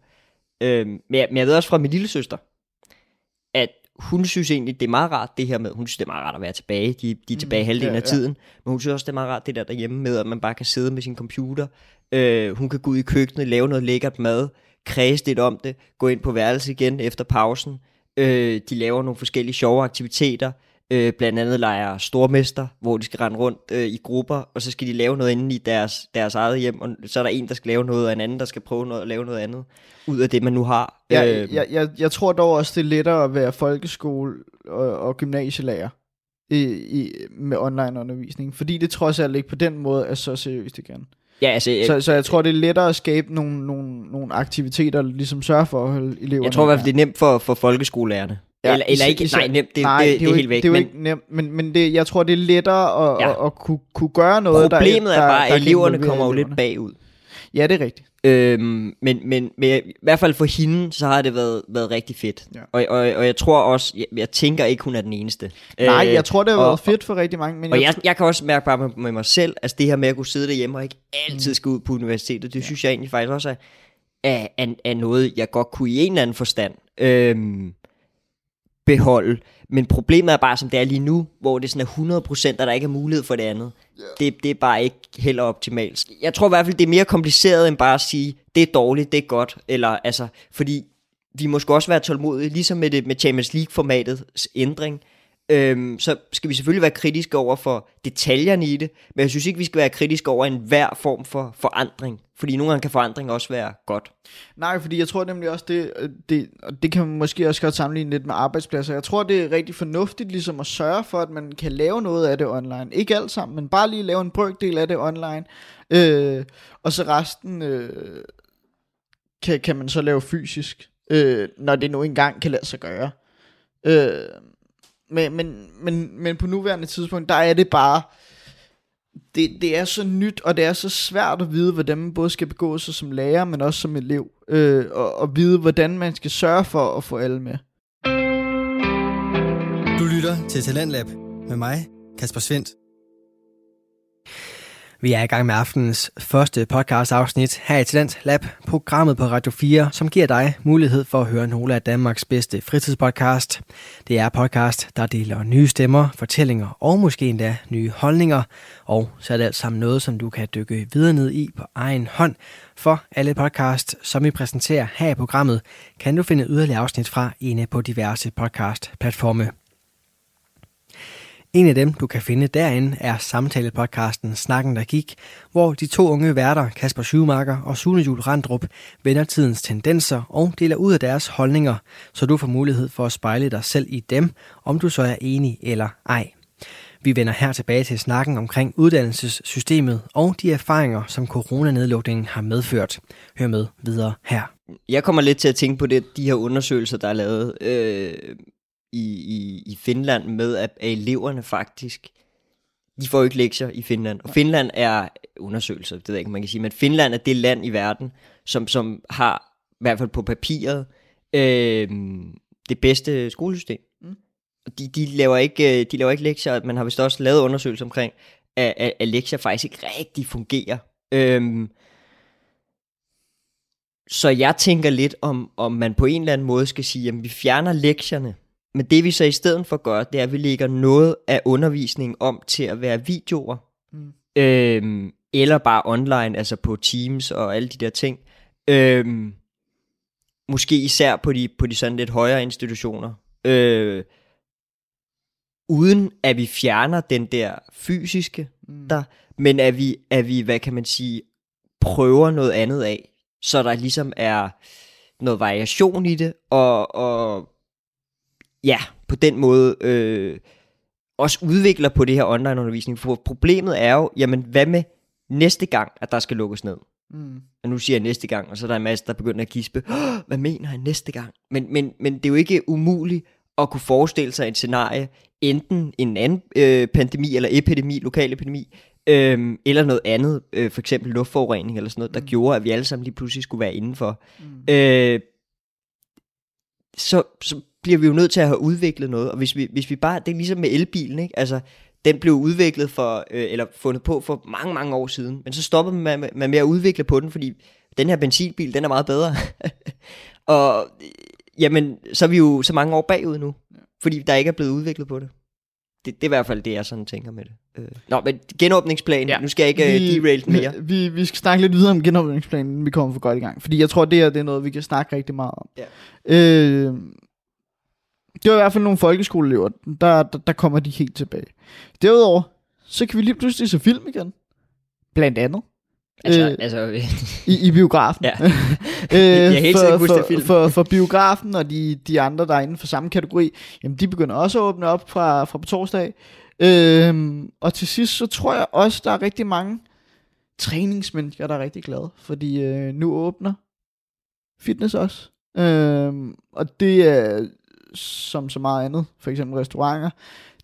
Øh, men, jeg, men jeg ved også fra min lille søster, at hun synes egentlig, det er meget rart det her med, hun synes, det er meget rart at være tilbage, de, de er tilbage mm, halvdelen ja, af tiden, ja. men hun synes også, det er meget rart det der derhjemme med, at man bare kan sidde med sin computer, øh, hun kan gå ud i køkkenet, lave noget lækkert mad, kredse lidt om det, gå ind på værelse igen efter pausen, øh, de laver nogle forskellige sjove aktiviteter, øh, blandt andet leger stormester, hvor de skal rende rundt øh, i grupper, og så skal de lave noget inde i deres, deres eget hjem, og så er der en, der skal lave noget, og en anden, der skal prøve noget, at lave noget andet, ud af det, man nu har. Ja, øh, jeg, jeg, jeg tror dog også, det er lettere at være folkeskole og, og gymnasielærer i, i, med online undervisning, fordi det trods alt ikke på den måde er så seriøst igen. Ja, altså, jeg, så, så jeg tror, det er lettere at skabe nogle, nogle, nogle aktiviteter, ligesom sørger for at holde eleverne Jeg tror i hvert fald, det er nemt for, for folkeskolelærerne. Ja, eller, eller ikke, nej, nemt, det, nej, det, det, det, er, helt væk. Det er jo men, ikke nemt, men, men det, jeg tror, det er lettere at, ja. at, at kunne, kunne gøre noget, Problemet der, er bare, at eleverne kommer jo lidt bagud. Ja, det er rigtigt. Øhm, men, men, men i hvert fald for hende, så har det været, været rigtig fedt. Ja. Og, og, og jeg tror også, jeg, jeg tænker ikke, hun er den eneste. Nej, øh, jeg tror, det har været og, fedt for rigtig mange. Men og jeg, jeg, jeg kan også mærke bare med, med mig selv, altså det her med at kunne sidde derhjemme og ikke altid mm. skal ud på universitetet, det ja. synes jeg egentlig faktisk også er, er, er, er noget, jeg godt kunne i en eller anden forstand. Øhm, beholde. Men problemet er bare, som det er lige nu, hvor det sådan er 100%, og der ikke er mulighed for det andet. Yeah. Det, det er bare ikke heller optimalt. Jeg tror i hvert fald, det er mere kompliceret end bare at sige, det er dårligt, det er godt. Eller, altså, fordi vi måske også være tålmodige, ligesom med, det, med Champions League-formatets ændring øhm, så skal vi selvfølgelig være kritiske over for detaljerne i det, men jeg synes ikke, vi skal være kritiske over en hver form for forandring. Fordi nogle gange kan forandring også være godt. Nej, fordi jeg tror nemlig også, det, øh, det, og det kan man måske også godt sammenligne lidt med arbejdspladser. Jeg tror, det er rigtig fornuftigt ligesom at sørge for, at man kan lave noget af det online. Ikke alt sammen, men bare lige lave en brøkdel af det online. Øh, og så resten øh, kan, kan man så lave fysisk, øh, når det nu engang kan lade sig gøre. Øh, men, men, men, men på nuværende tidspunkt, der er det bare, det, det er så nyt, og det er så svært at vide, hvordan man både skal begå sig som lærer, men også som elev, øh, og, og vide, hvordan man skal sørge for at få alle med. Du lytter til Talentlab med mig, Kasper Svendt. Vi er i gang med aftenens første podcast afsnit her i Talent Lab, programmet på Radio 4, som giver dig mulighed for at høre nogle af Danmarks bedste fritidspodcast. Det er podcast, der deler nye stemmer, fortællinger og måske endda nye holdninger. Og så er det alt sammen noget, som du kan dykke videre ned i på egen hånd. For alle podcast, som vi præsenterer her i programmet, kan du finde yderligere afsnit fra inde på diverse podcast-platforme. En af dem, du kan finde derinde, er samtalepodcasten Snakken, der gik, hvor de to unge værter, Kasper Schumacher og Sune Jul Randrup, vender tidens tendenser og deler ud af deres holdninger, så du får mulighed for at spejle dig selv i dem, om du så er enig eller ej. Vi vender her tilbage til snakken omkring uddannelsessystemet og de erfaringer, som coronanedlukningen har medført. Hør med videre her. Jeg kommer lidt til at tænke på det, de her undersøgelser, der er lavet øh, i, i, i Finland med, at, eleverne faktisk, de får jo ikke lektier i Finland. Og Finland er undersøgelser, det ved jeg ikke, man kan sige, men Finland er det land i verden, som, som har, i hvert fald på papiret, øh, det bedste skolesystem. Mm. De, de, laver ikke, de laver ikke lektier, man har vist også lavet undersøgelser omkring, at, at, at lektier faktisk ikke rigtig fungerer. Øh, så jeg tænker lidt om, om man på en eller anden måde skal sige, at vi fjerner lektierne. Men det vi så i stedet for gør, det er, at vi lægger noget af undervisningen om til at være videoer. Mm. Øhm, eller bare online, altså på Teams og alle de der ting. Øhm, måske især på de, på de sådan lidt højere institutioner. Øh, uden at vi fjerner den der fysiske mm. der, men at vi, at vi, hvad kan man sige, prøver noget andet af, så der ligesom er noget variation i det, og, og ja, på den måde øh, også udvikler på det her online undervisning. For problemet er jo, jamen hvad med næste gang, at der skal lukkes ned? Mm. Og nu siger jeg næste gang, og så er der en masse, der begynder at gispe. Hvad mener jeg næste gang? Men, men, men det er jo ikke umuligt at kunne forestille sig et scenarie, enten en anden øh, pandemi eller epidemi, lokal epidemi, øh, eller noget andet, øh, for eksempel luftforurening eller sådan noget, der mm. gjorde, at vi alle sammen lige pludselig skulle være indenfor. Mm. Øh, så, så bliver vi jo nødt til at have udviklet noget, og hvis vi, hvis vi bare, det er ligesom med elbilen, ikke? altså den blev udviklet for, øh, eller fundet på for mange, mange år siden, men så stopper man med, man med at udvikle på den, fordi den her benzinbil, den er meget bedre. [LAUGHS] og øh, jamen, så er vi jo så mange år bagud nu, fordi der ikke er blevet udviklet på det. Det, det er i hvert fald det, jeg sådan tænker med det. Øh. Nå, men genåbningsplanen, ja. nu skal jeg ikke øh, vi, derail den mere. Vi, vi skal snakke lidt videre om genåbningsplanen, vi kommer for godt i gang. Fordi jeg tror, det, her, det er noget, vi kan snakke rigtig meget om. Ja. Øh, det var i hvert fald nogle folkeskoleelever, der, der, der kommer de helt tilbage. Derudover, så kan vi lige pludselig se film igen. Blandt andet. Altså, øh, altså i, i biografen. [LAUGHS] Ja. [LAUGHS] øh, jeg er helt for, for, for, for, for biografen og de, de andre, der er inden for samme kategori, jamen de begynder også at åbne op fra, fra på torsdag. Øh, og til sidst, så tror jeg også, der er rigtig mange træningsmennesker, der er rigtig glade, fordi øh, nu åbner fitness også. Øh, og det er som så meget andet, for eksempel restauranter,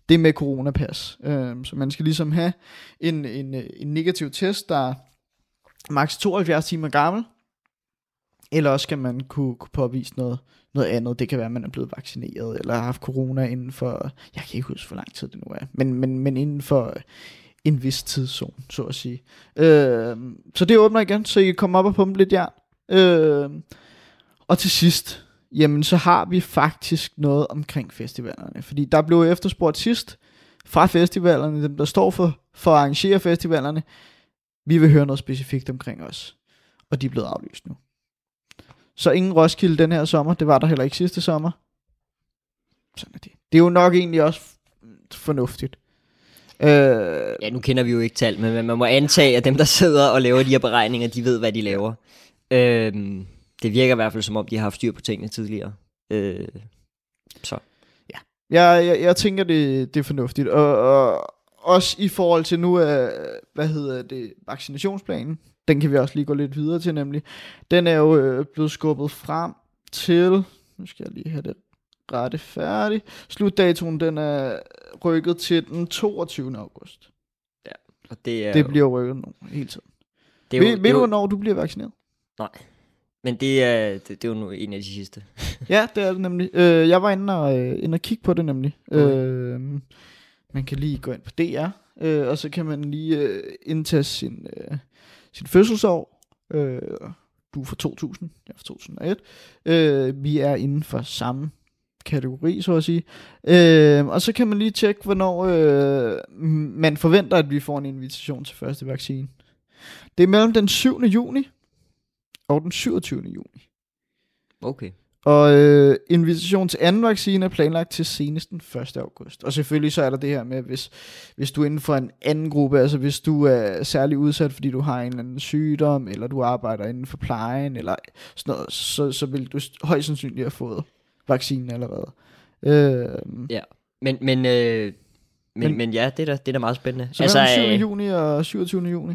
det med coronapas. Øh, så man skal ligesom have en, en, en negativ test, der er maks 72 timer gammel, eller også skal man kunne, kunne påvise noget, noget andet. Det kan være, at man er blevet vaccineret, eller har haft corona inden for, jeg kan ikke huske, hvor lang tid det nu er, men, men, men inden for en vis tidszone, så at sige. Øh, så det åbner igen, så I kan komme op og pumpe lidt jern. Øh, og til sidst, jamen så har vi faktisk noget omkring festivalerne. Fordi der blev efterspurgt sidst fra festivalerne, dem der står for, for at arrangere festivalerne, vi vil høre noget specifikt omkring os. Og de er blevet aflyst nu. Så ingen Roskilde den her sommer, det var der heller ikke sidste sommer. Sådan er det. Det er jo nok egentlig også fornuftigt. Øh, ja, nu kender vi jo ikke tal, men man må antage, at dem, der sidder og laver de her beregninger, de ved, hvad de laver. Øh, det virker i hvert fald som om, de har haft styr på tingene tidligere. Øh, så. Ja, jeg, jeg, jeg tænker, det, det er fornuftigt. Og, og også i forhold til nu, uh, hvad hedder det, vaccinationsplanen, den kan vi også lige gå lidt videre til nemlig. Den er jo uh, blevet skubbet frem til, nu skal jeg lige have det rette færdig. Slutdatoen, den er rykket til den 22. august. Ja, og det er Det jo... bliver rykket nu, hele tiden. Det er jo, ved, ved du, hvornår du bliver vaccineret? Nej. Men det er, det, det er jo nu en af de sidste. ja, det er det nemlig. Øh, jeg var inde og, øh, inde og kigge på det nemlig. Okay. Øh, man kan lige gå ind på DR, øh, og så kan man lige øh, indtage sin, øh, sin fødselsår. Øh, du er fra 2000, jeg er fra 2001. Øh, vi er inden for samme kategori, så at sige. Øh, og så kan man lige tjekke, hvornår øh, man forventer, at vi får en invitation til første vaccine. Det er mellem den 7. juni og den 27. juni. Okay. Og øh, invitation til anden vaccine er planlagt til senest den 1. august. Og selvfølgelig så er der det her med, hvis, hvis du er inden for en anden gruppe, altså hvis du er særlig udsat, fordi du har en eller anden sygdom, eller du arbejder inden for plejen, eller sådan noget, så, så vil du højst sandsynligt have fået vaccinen allerede. Øh, ja, men, men, øh, men, men, men ja, det er da, det er da meget spændende. Så altså, 7. Øh, juni og 27. juni,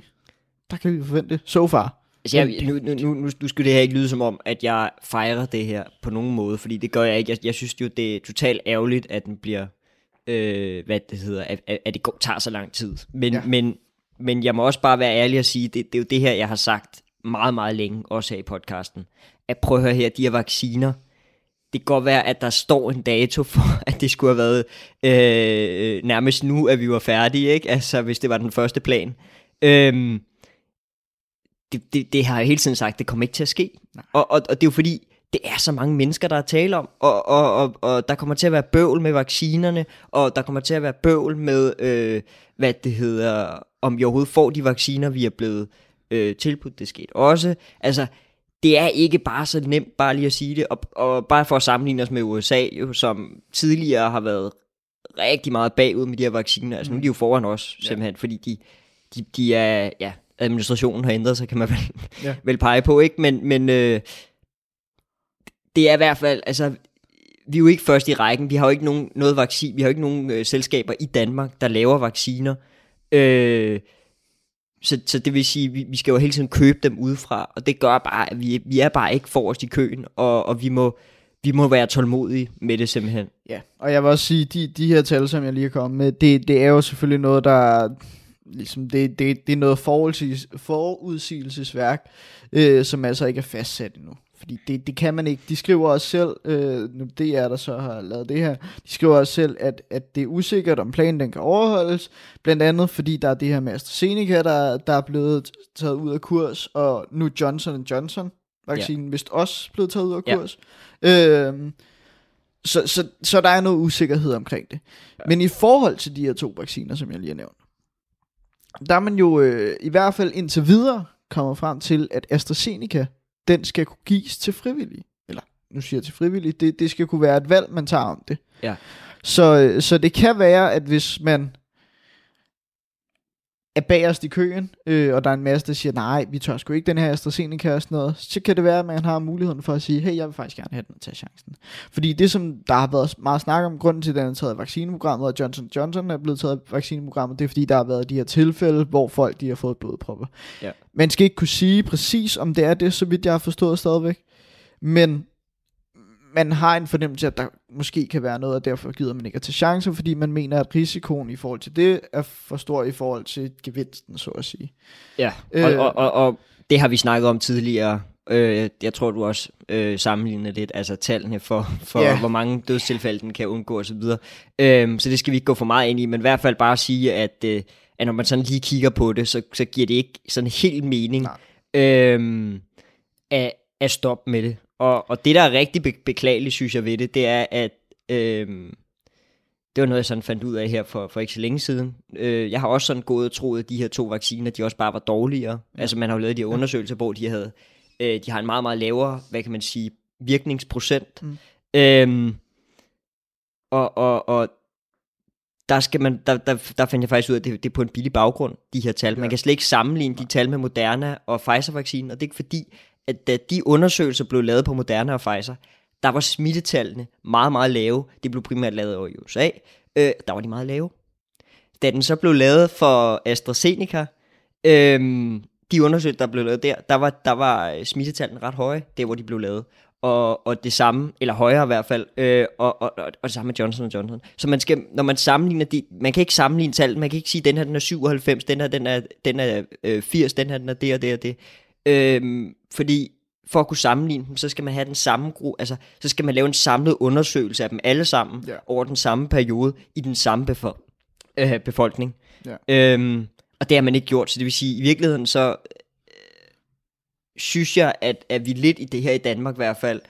der kan vi forvente so far. Altså, jeg, nu, nu, nu, nu, nu skulle det her ikke lyde som om, at jeg fejrer det her på nogen måde, fordi det gør jeg ikke. Jeg, jeg synes jo, det er totalt ærgerligt, at den bliver, øh, hvad det hedder, at, at det går, tager så lang tid. Men, ja. men, men jeg må også bare være ærlig og sige, det, det er jo det her, jeg har sagt meget, meget længe, også her i podcasten, at prøve at høre her, de her vacciner, det kan godt være, at der står en dato for, [LAUGHS] at det skulle have været øh, nærmest nu, at vi var færdige, ikke? Altså, hvis det var den første plan. Øh, det, det, det har jeg hele tiden sagt, det kommer ikke til at ske. Og, og, og det er jo fordi, det er så mange mennesker, der er tale om, og, og, og, og der kommer til at være bøvl med vaccinerne, og der kommer til at være bøvl med, øh, hvad det hedder, om vi overhovedet får de vacciner, vi er blevet øh, tilbudt. Det skete også. Altså, det er ikke bare så nemt bare lige at sige det, og, og bare for at sammenligne os med USA, jo, som tidligere har været rigtig meget bagud med de her vacciner. Altså nu er de jo foran os, simpelthen, fordi de, de, de er, ja, administrationen har ændret sig, kan man vel, [LAUGHS] Ja. vel pege på, ikke? Men, men øh, det er i hvert fald, altså, vi er jo ikke først i rækken. Vi har jo ikke nogen, noget vaccin, vi har jo ikke nogen øh, selskaber i Danmark, der laver vacciner. Øh, så, så det vil sige, vi, vi skal jo hele tiden købe dem udefra, og det gør bare, at vi, vi er bare ikke forrest i køen, og, og vi, må, vi må være tålmodige med det simpelthen. Ja, og jeg vil også sige, de, de her tal, som jeg lige er kommet med, det, det er jo selvfølgelig noget, der ligesom, det, det, det er noget forudsiges, forudsigelsesværk, øh, som altså ikke er fastsat endnu. Fordi det, det kan man ikke. De skriver også selv, øh, nu det er der så har lavet det her, de skriver også selv, at, at det er usikkert, om planen den kan overholdes, blandt andet fordi der er det her med AstraZeneca, der, der er blevet taget ud af kurs, og nu Johnson Johnson vaccinen ja. vist også blevet taget ud af kurs. Ja. Øh, så, så, så der er noget usikkerhed omkring det. Ja. Men i forhold til de her to vacciner, som jeg lige har nævnt, der er man jo øh, i hvert fald indtil videre kommet frem til, at AstraZeneca, den skal kunne gives til frivillige. Eller, nu siger jeg til frivillige, det, det skal kunne være et valg, man tager om det. Ja. Så, øh, så det kan være, at hvis man er bagerst i køen, øh, og der er en masse, der siger, nej, vi tør sgu ikke den her AstraZeneca og sådan noget, så kan det være, at man har muligheden for at sige, hey, jeg vil faktisk gerne have den og tage chancen. Fordi det, som der har været meget snak om, grunden til, at den er taget af vaccineprogrammet, og Johnson Johnson er blevet taget af vaccineprogrammet, det er fordi, der har været de her tilfælde, hvor folk de har fået blodpropper. Ja. Man skal ikke kunne sige præcis, om det er det, så vidt jeg har forstået stadigvæk. Men man har en fornemmelse af, at der måske kan være noget, og derfor gider man ikke at tage chancer, fordi man mener, at risikoen i forhold til det er for stor i forhold til gevinsten, så at sige. Ja, Øh. og, og, og, og det har vi snakket om tidligere. Øh, jeg tror, du også øh, sammenligner lidt, altså tallene for, for yeah. hvor mange dødstilfælde den kan undgå osv. Øh, så det skal vi ikke gå for meget ind i, men i hvert fald bare sige, at, øh, at når man sådan lige kigger på det, så, så giver det ikke sådan helt mening øh, at, at stoppe med det. Og, og det, der er rigtig be- beklageligt, synes jeg ved det, det er, at øh, det var noget, jeg sådan fandt ud af her for, for ikke så længe siden. Øh, jeg har også sådan gået og troet, at de her to vacciner, de også bare var dårligere. Ja. Altså man har jo lavet de her undersøgelser, hvor de havde, øh, de har en meget, meget lavere, hvad kan man sige, virkningsprocent. Mm. Øhm, og, og, og der, skal man, der, der, der fandt jeg faktisk ud af, at det, det er på en billig baggrund, de her tal. Ja. Man kan slet ikke sammenligne de tal med Moderna og Pfizer-vaccinen, og det er ikke fordi, at da de undersøgelser blev lavet på Moderna og Pfizer, der var smittetallene meget, meget lave. Det blev primært lavet over i USA. Øh, der var de meget lave. Da den så blev lavet for AstraZeneca, øh, de undersøgelser, der blev lavet der, der var, der var øh, smittetallene ret høje, der hvor de blev lavet. Og, og det samme, eller højere i hvert fald, øh, og, og, og, og det samme med Johnson Johnson. Så man skal, når man sammenligner de, man kan ikke sammenligne tallene, man kan ikke sige, den her den er 97, den her den er, den er øh, 80, den her den er det og det og det. Øhm, fordi for at kunne sammenligne dem, så skal man have den samme gruppe, altså så skal man lave en samlet undersøgelse af dem alle sammen Ja. over den samme periode i den samme befo- øh, befolkning. Ja. Øhm, og det har man ikke gjort, så det vil sige, i virkeligheden så øh, synes jeg, at, at vi lidt i det her i Danmark i hvert fald,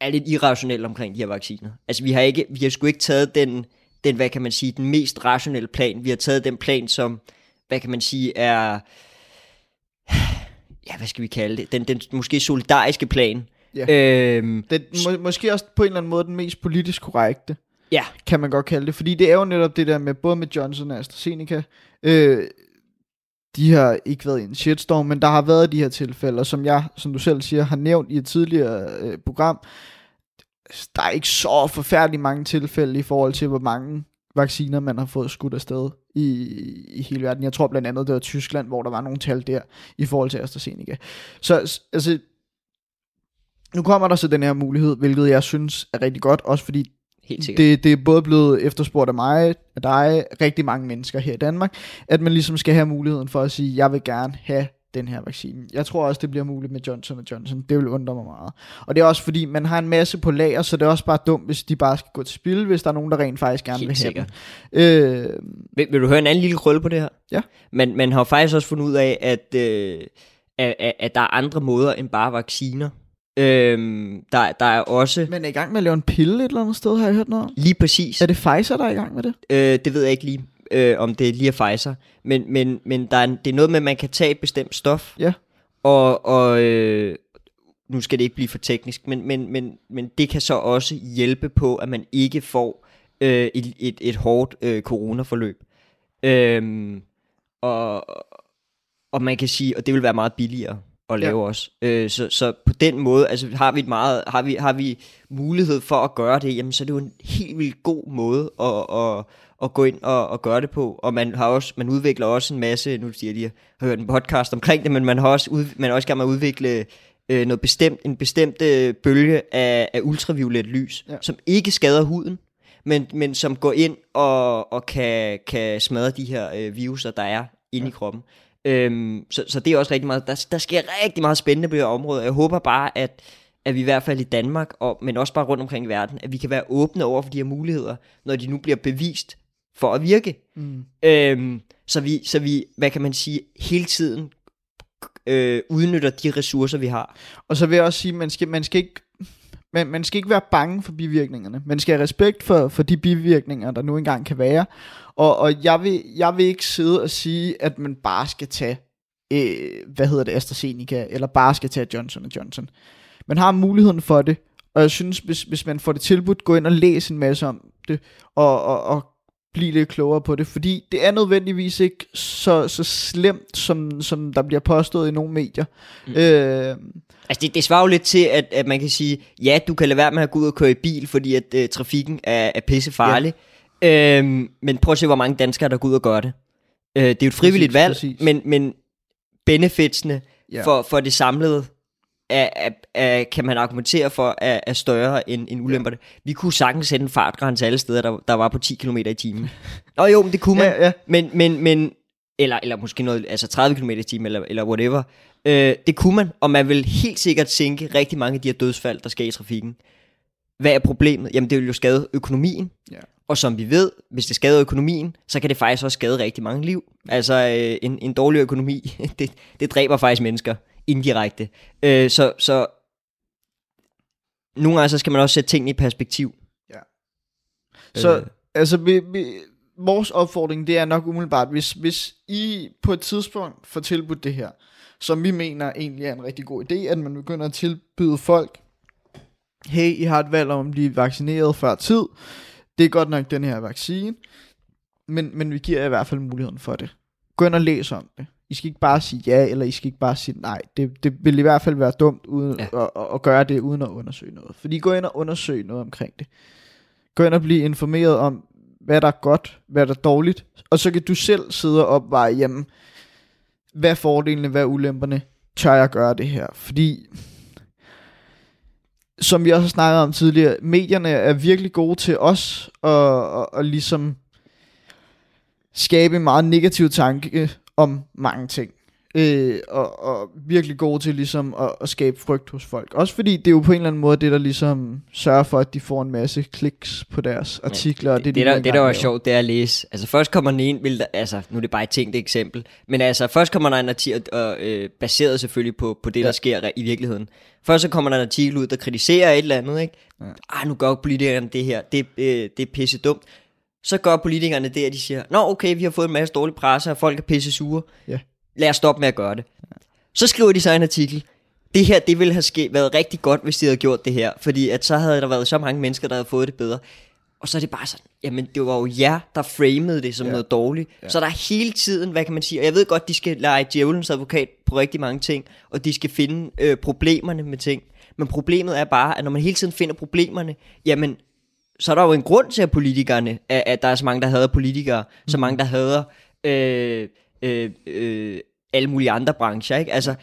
er lidt irrationelle omkring de her vacciner. Altså vi har ikke, vi har sgu ikke taget den, den, hvad kan man sige, den mest rationelle plan. Vi har taget den plan, som, hvad kan man sige, er, ja, hvad skal vi kalde det, den, den måske solidariske plan. Ja. Øhm, Det er må, måske også på en eller anden måde den mest politisk korrekte, ja, kan man godt kalde det. Fordi det er jo netop det der med, både med Johnson og AstraZeneca, øh, de har ikke været i en shitstorm, men der har været de her tilfælde, og som jeg, som du selv siger, har nævnt i et tidligere øh, program, der er ikke så forfærdeligt mange tilfælde i forhold til, hvor mange vacciner, man har fået skudt afsted i, i hele verden. Jeg tror blandt andet, det var Tyskland, hvor der var nogle tal der i forhold til AstraZeneca. Så altså, nu kommer der så den her mulighed, hvilket jeg synes er rigtig godt, også fordi helt sikkert. det, det er både blevet efterspurgt af mig, af dig, rigtig mange mennesker her i Danmark, at man ligesom skal have muligheden for at sige, jeg vil gerne have den her vaccine. Jeg tror også, det bliver muligt med Johnson Johnson. Det vil undre mig meget. Og det er også fordi, man har en masse på lager, så det er også bare dumt, hvis de bare skal gå til spil, hvis der er nogen, der rent faktisk gerne Helt vil have sikkert. dem. Øh, Vil, vil du høre en anden lille krølle på det her? Ja. Man, man har faktisk også fundet ud af, at, øh, at, at, at der er andre måder end bare vacciner. Øhm, der, der er også... Men er I gang med at lave en pille et eller andet sted, har jeg hørt noget om? Lige præcis. Er det Pfizer, der er i gang med det? Øh, det ved jeg ikke lige, øh, om det er lige er Pfizer. Men, men, men der er, en- det er noget med, at man kan tage et bestemt stof. Ja. Og, og øh, nu skal det ikke blive for teknisk, men, men, men, men det kan så også hjælpe på, at man ikke får øh, et, et, et hårdt øh, coronaforløb. Øhm, og, og man kan sige, og det vil være meget billigere at lave ja. også. Øh, så, så på den måde, altså har vi et meget, har vi, har vi mulighed for at gøre det, jamen så er det jo en helt vildt god måde at, at, at gå ind og, og gøre det på. Og man har også, man udvikler også en masse, nu siger jeg har hørt en podcast omkring det, men man har også, ud, man er også gerne med at udvikle øh, noget bestemt, en bestemt øh, bølge af, af ultraviolet lys, ja. som ikke skader huden, men, men som går ind og, og kan, kan smadre de her øh, viruser, der er inde ja. i kroppen. Øhm, så, så det er også rigtig meget, der, der sker rigtig meget spændende på det her område. Jeg håber bare, at, at vi i hvert fald i Danmark, og, men også bare rundt omkring i verden, at vi kan være åbne over for de her muligheder, når de nu bliver bevist for at virke. Mm. Øhm, så, vi, så vi, hvad kan man sige, hele tiden øh, udnytter de ressourcer, vi har. Og så vil jeg også sige, man skal, man skal ikke man, man skal ikke være bange for bivirkningerne. Man skal have respekt for, for de bivirkninger, der nu engang kan være. Og, og jeg, vil, jeg vil ikke sidde og sige, at man bare skal tage, øh, hvad hedder det, AstraZeneca, eller bare skal tage Johnson Johnson. Man har muligheden for det, og jeg synes, hvis, hvis man får det tilbudt, gå ind og læs en masse om det, og, og, og blive lidt klogere på det, fordi det er nødvendigvis ikke så, så slemt, som, som der bliver påstået i nogle medier. Mm. Øh, Altså det, det svarer jo lidt til, at, at man kan sige, ja, du kan lade være med at gå ud og køre i bil, fordi at øh, trafikken er, er pissefarlig. Ja. Øhm, men prøv at se, hvor mange danskere, der går ud og gør det. Øh, det er jo et frivilligt Præcis, valg, præcis. men, men benefitsene ja. for, for det samlede, er, er, er, kan man argumentere for, er, er større end, end ulemperne. Vi kunne sagtens sætte en fartgrænse alle steder, der, der var på 10 km i timen. Nå jo, men det kunne man. Ja, ja. Men, men, men eller, eller måske noget, altså 30 km i timen, eller, eller whatever. Øh, det kunne man, og man vil helt sikkert sænke rigtig mange af de her dødsfald, der sker i trafikken. Hvad er problemet? Jamen det vil jo skade økonomien. Ja. Og som vi ved, hvis det skader økonomien, så kan det faktisk også skade rigtig mange liv. Altså øh, en, en dårlig økonomi, [LAUGHS] det, det dræber faktisk mennesker indirekte. Øh, så, så nogle gange så skal man også sætte tingene i perspektiv. Så Øh. altså, vi, vi, vores opfordring, det er nok umiddelbart, hvis, hvis I på et tidspunkt får tilbudt det her, som vi mener egentlig er en rigtig god idé, at man begynder at tilbyde folk, hey, I har et valg om at blive vaccineret før tid, det er godt nok den her vaccine, men, men vi giver i hvert fald muligheden for det. Gå ind og læs om det. I skal ikke bare sige ja, eller I skal ikke bare sige nej. Det, det vil i hvert fald være dumt uden, ja. At, at, gøre det uden at undersøge noget. Fordi gå ind og undersøg noget omkring det. Gå ind og blive informeret om, hvad der er godt, hvad der er dårligt. Og så kan du selv sidde og opveje, jamen, hvad er fordelene, hvad er ulemperne? Tør jeg gøre det her? Fordi, som vi også har snakket om tidligere, medierne er virkelig gode til os at, at, at ligesom skabe en meget negativ tanke om mange ting. Øh, og, og virkelig gode til ligesom at, at skabe frygt hos folk. Også fordi det er jo på en eller anden måde det, der ligesom sørger for, at de får en masse kliks på deres artikler. og Det, det, det, de der, det der var laver. sjovt, det er at læse. Altså først kommer den ene, vil altså nu er det bare et tænkt eksempel, men altså først kommer der en artikel, og, øh, baseret selvfølgelig på, på det, Ja. der sker i virkeligheden. Først så kommer der en artikel ud, der kritiserer et eller andet, ikke? Ja. Ah, nu gør politikerne det her, det, øh, det er pisse dumt. Så gør politikerne det, at de siger, Nå okay, vi har fået en masse dårlige presser, og folk er pisse sure. Ja. Lad os stoppe med at gøre det. Så skriver de så en artikel, det her, det ville have ske, været rigtig godt, hvis de havde gjort det her, fordi at så havde der været så mange mennesker, der havde fået det bedre. Og så er det bare sådan, jamen det var jo jer, der framede det som Ja. ja. noget dårligt. Ja. Så der er hele tiden, hvad kan man sige, og jeg ved godt, de skal lege djævelens advokat på rigtig mange ting, og de skal finde øh, problemerne med ting. Men problemet er bare, at når man hele tiden finder problemerne, jamen så er der jo en grund til, at politikerne, at, at der er så mange, der hader politikere, så mange, der hader øh, øh, øh, alle mulige andre brancher, ikke? Altså,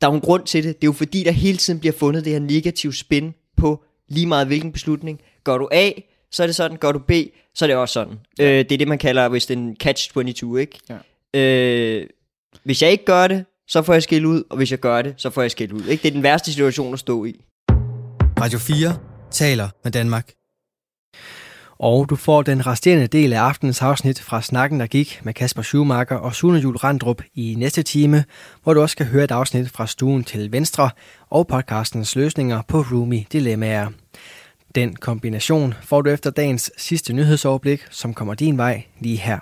der er jo en grund til det. Det er jo fordi, der hele tiden bliver fundet det her negative spin på lige meget hvilken beslutning. Gør du A, så er det sådan. Gør du B, så er det også sådan. Ja. Øh, det er det, man kalder, hvis det er en catch-22, ikke? Ja. Øh, hvis jeg ikke gør det, så får jeg skæld ud, og hvis jeg gør det, så får jeg skæld ud. Ikke? Det er den værste situation at stå i. Radio 4 taler med Danmark. Og du får den resterende del af aftenens afsnit fra Snakken, der gik med Kasper Schumacher og Sune Jul Randrup i næste time, hvor du også skal høre et afsnit fra stuen til venstre og podcastens løsninger på Roomy Dilemmaer. Den kombination får du efter dagens sidste nyhedsoverblik, som kommer din vej lige her.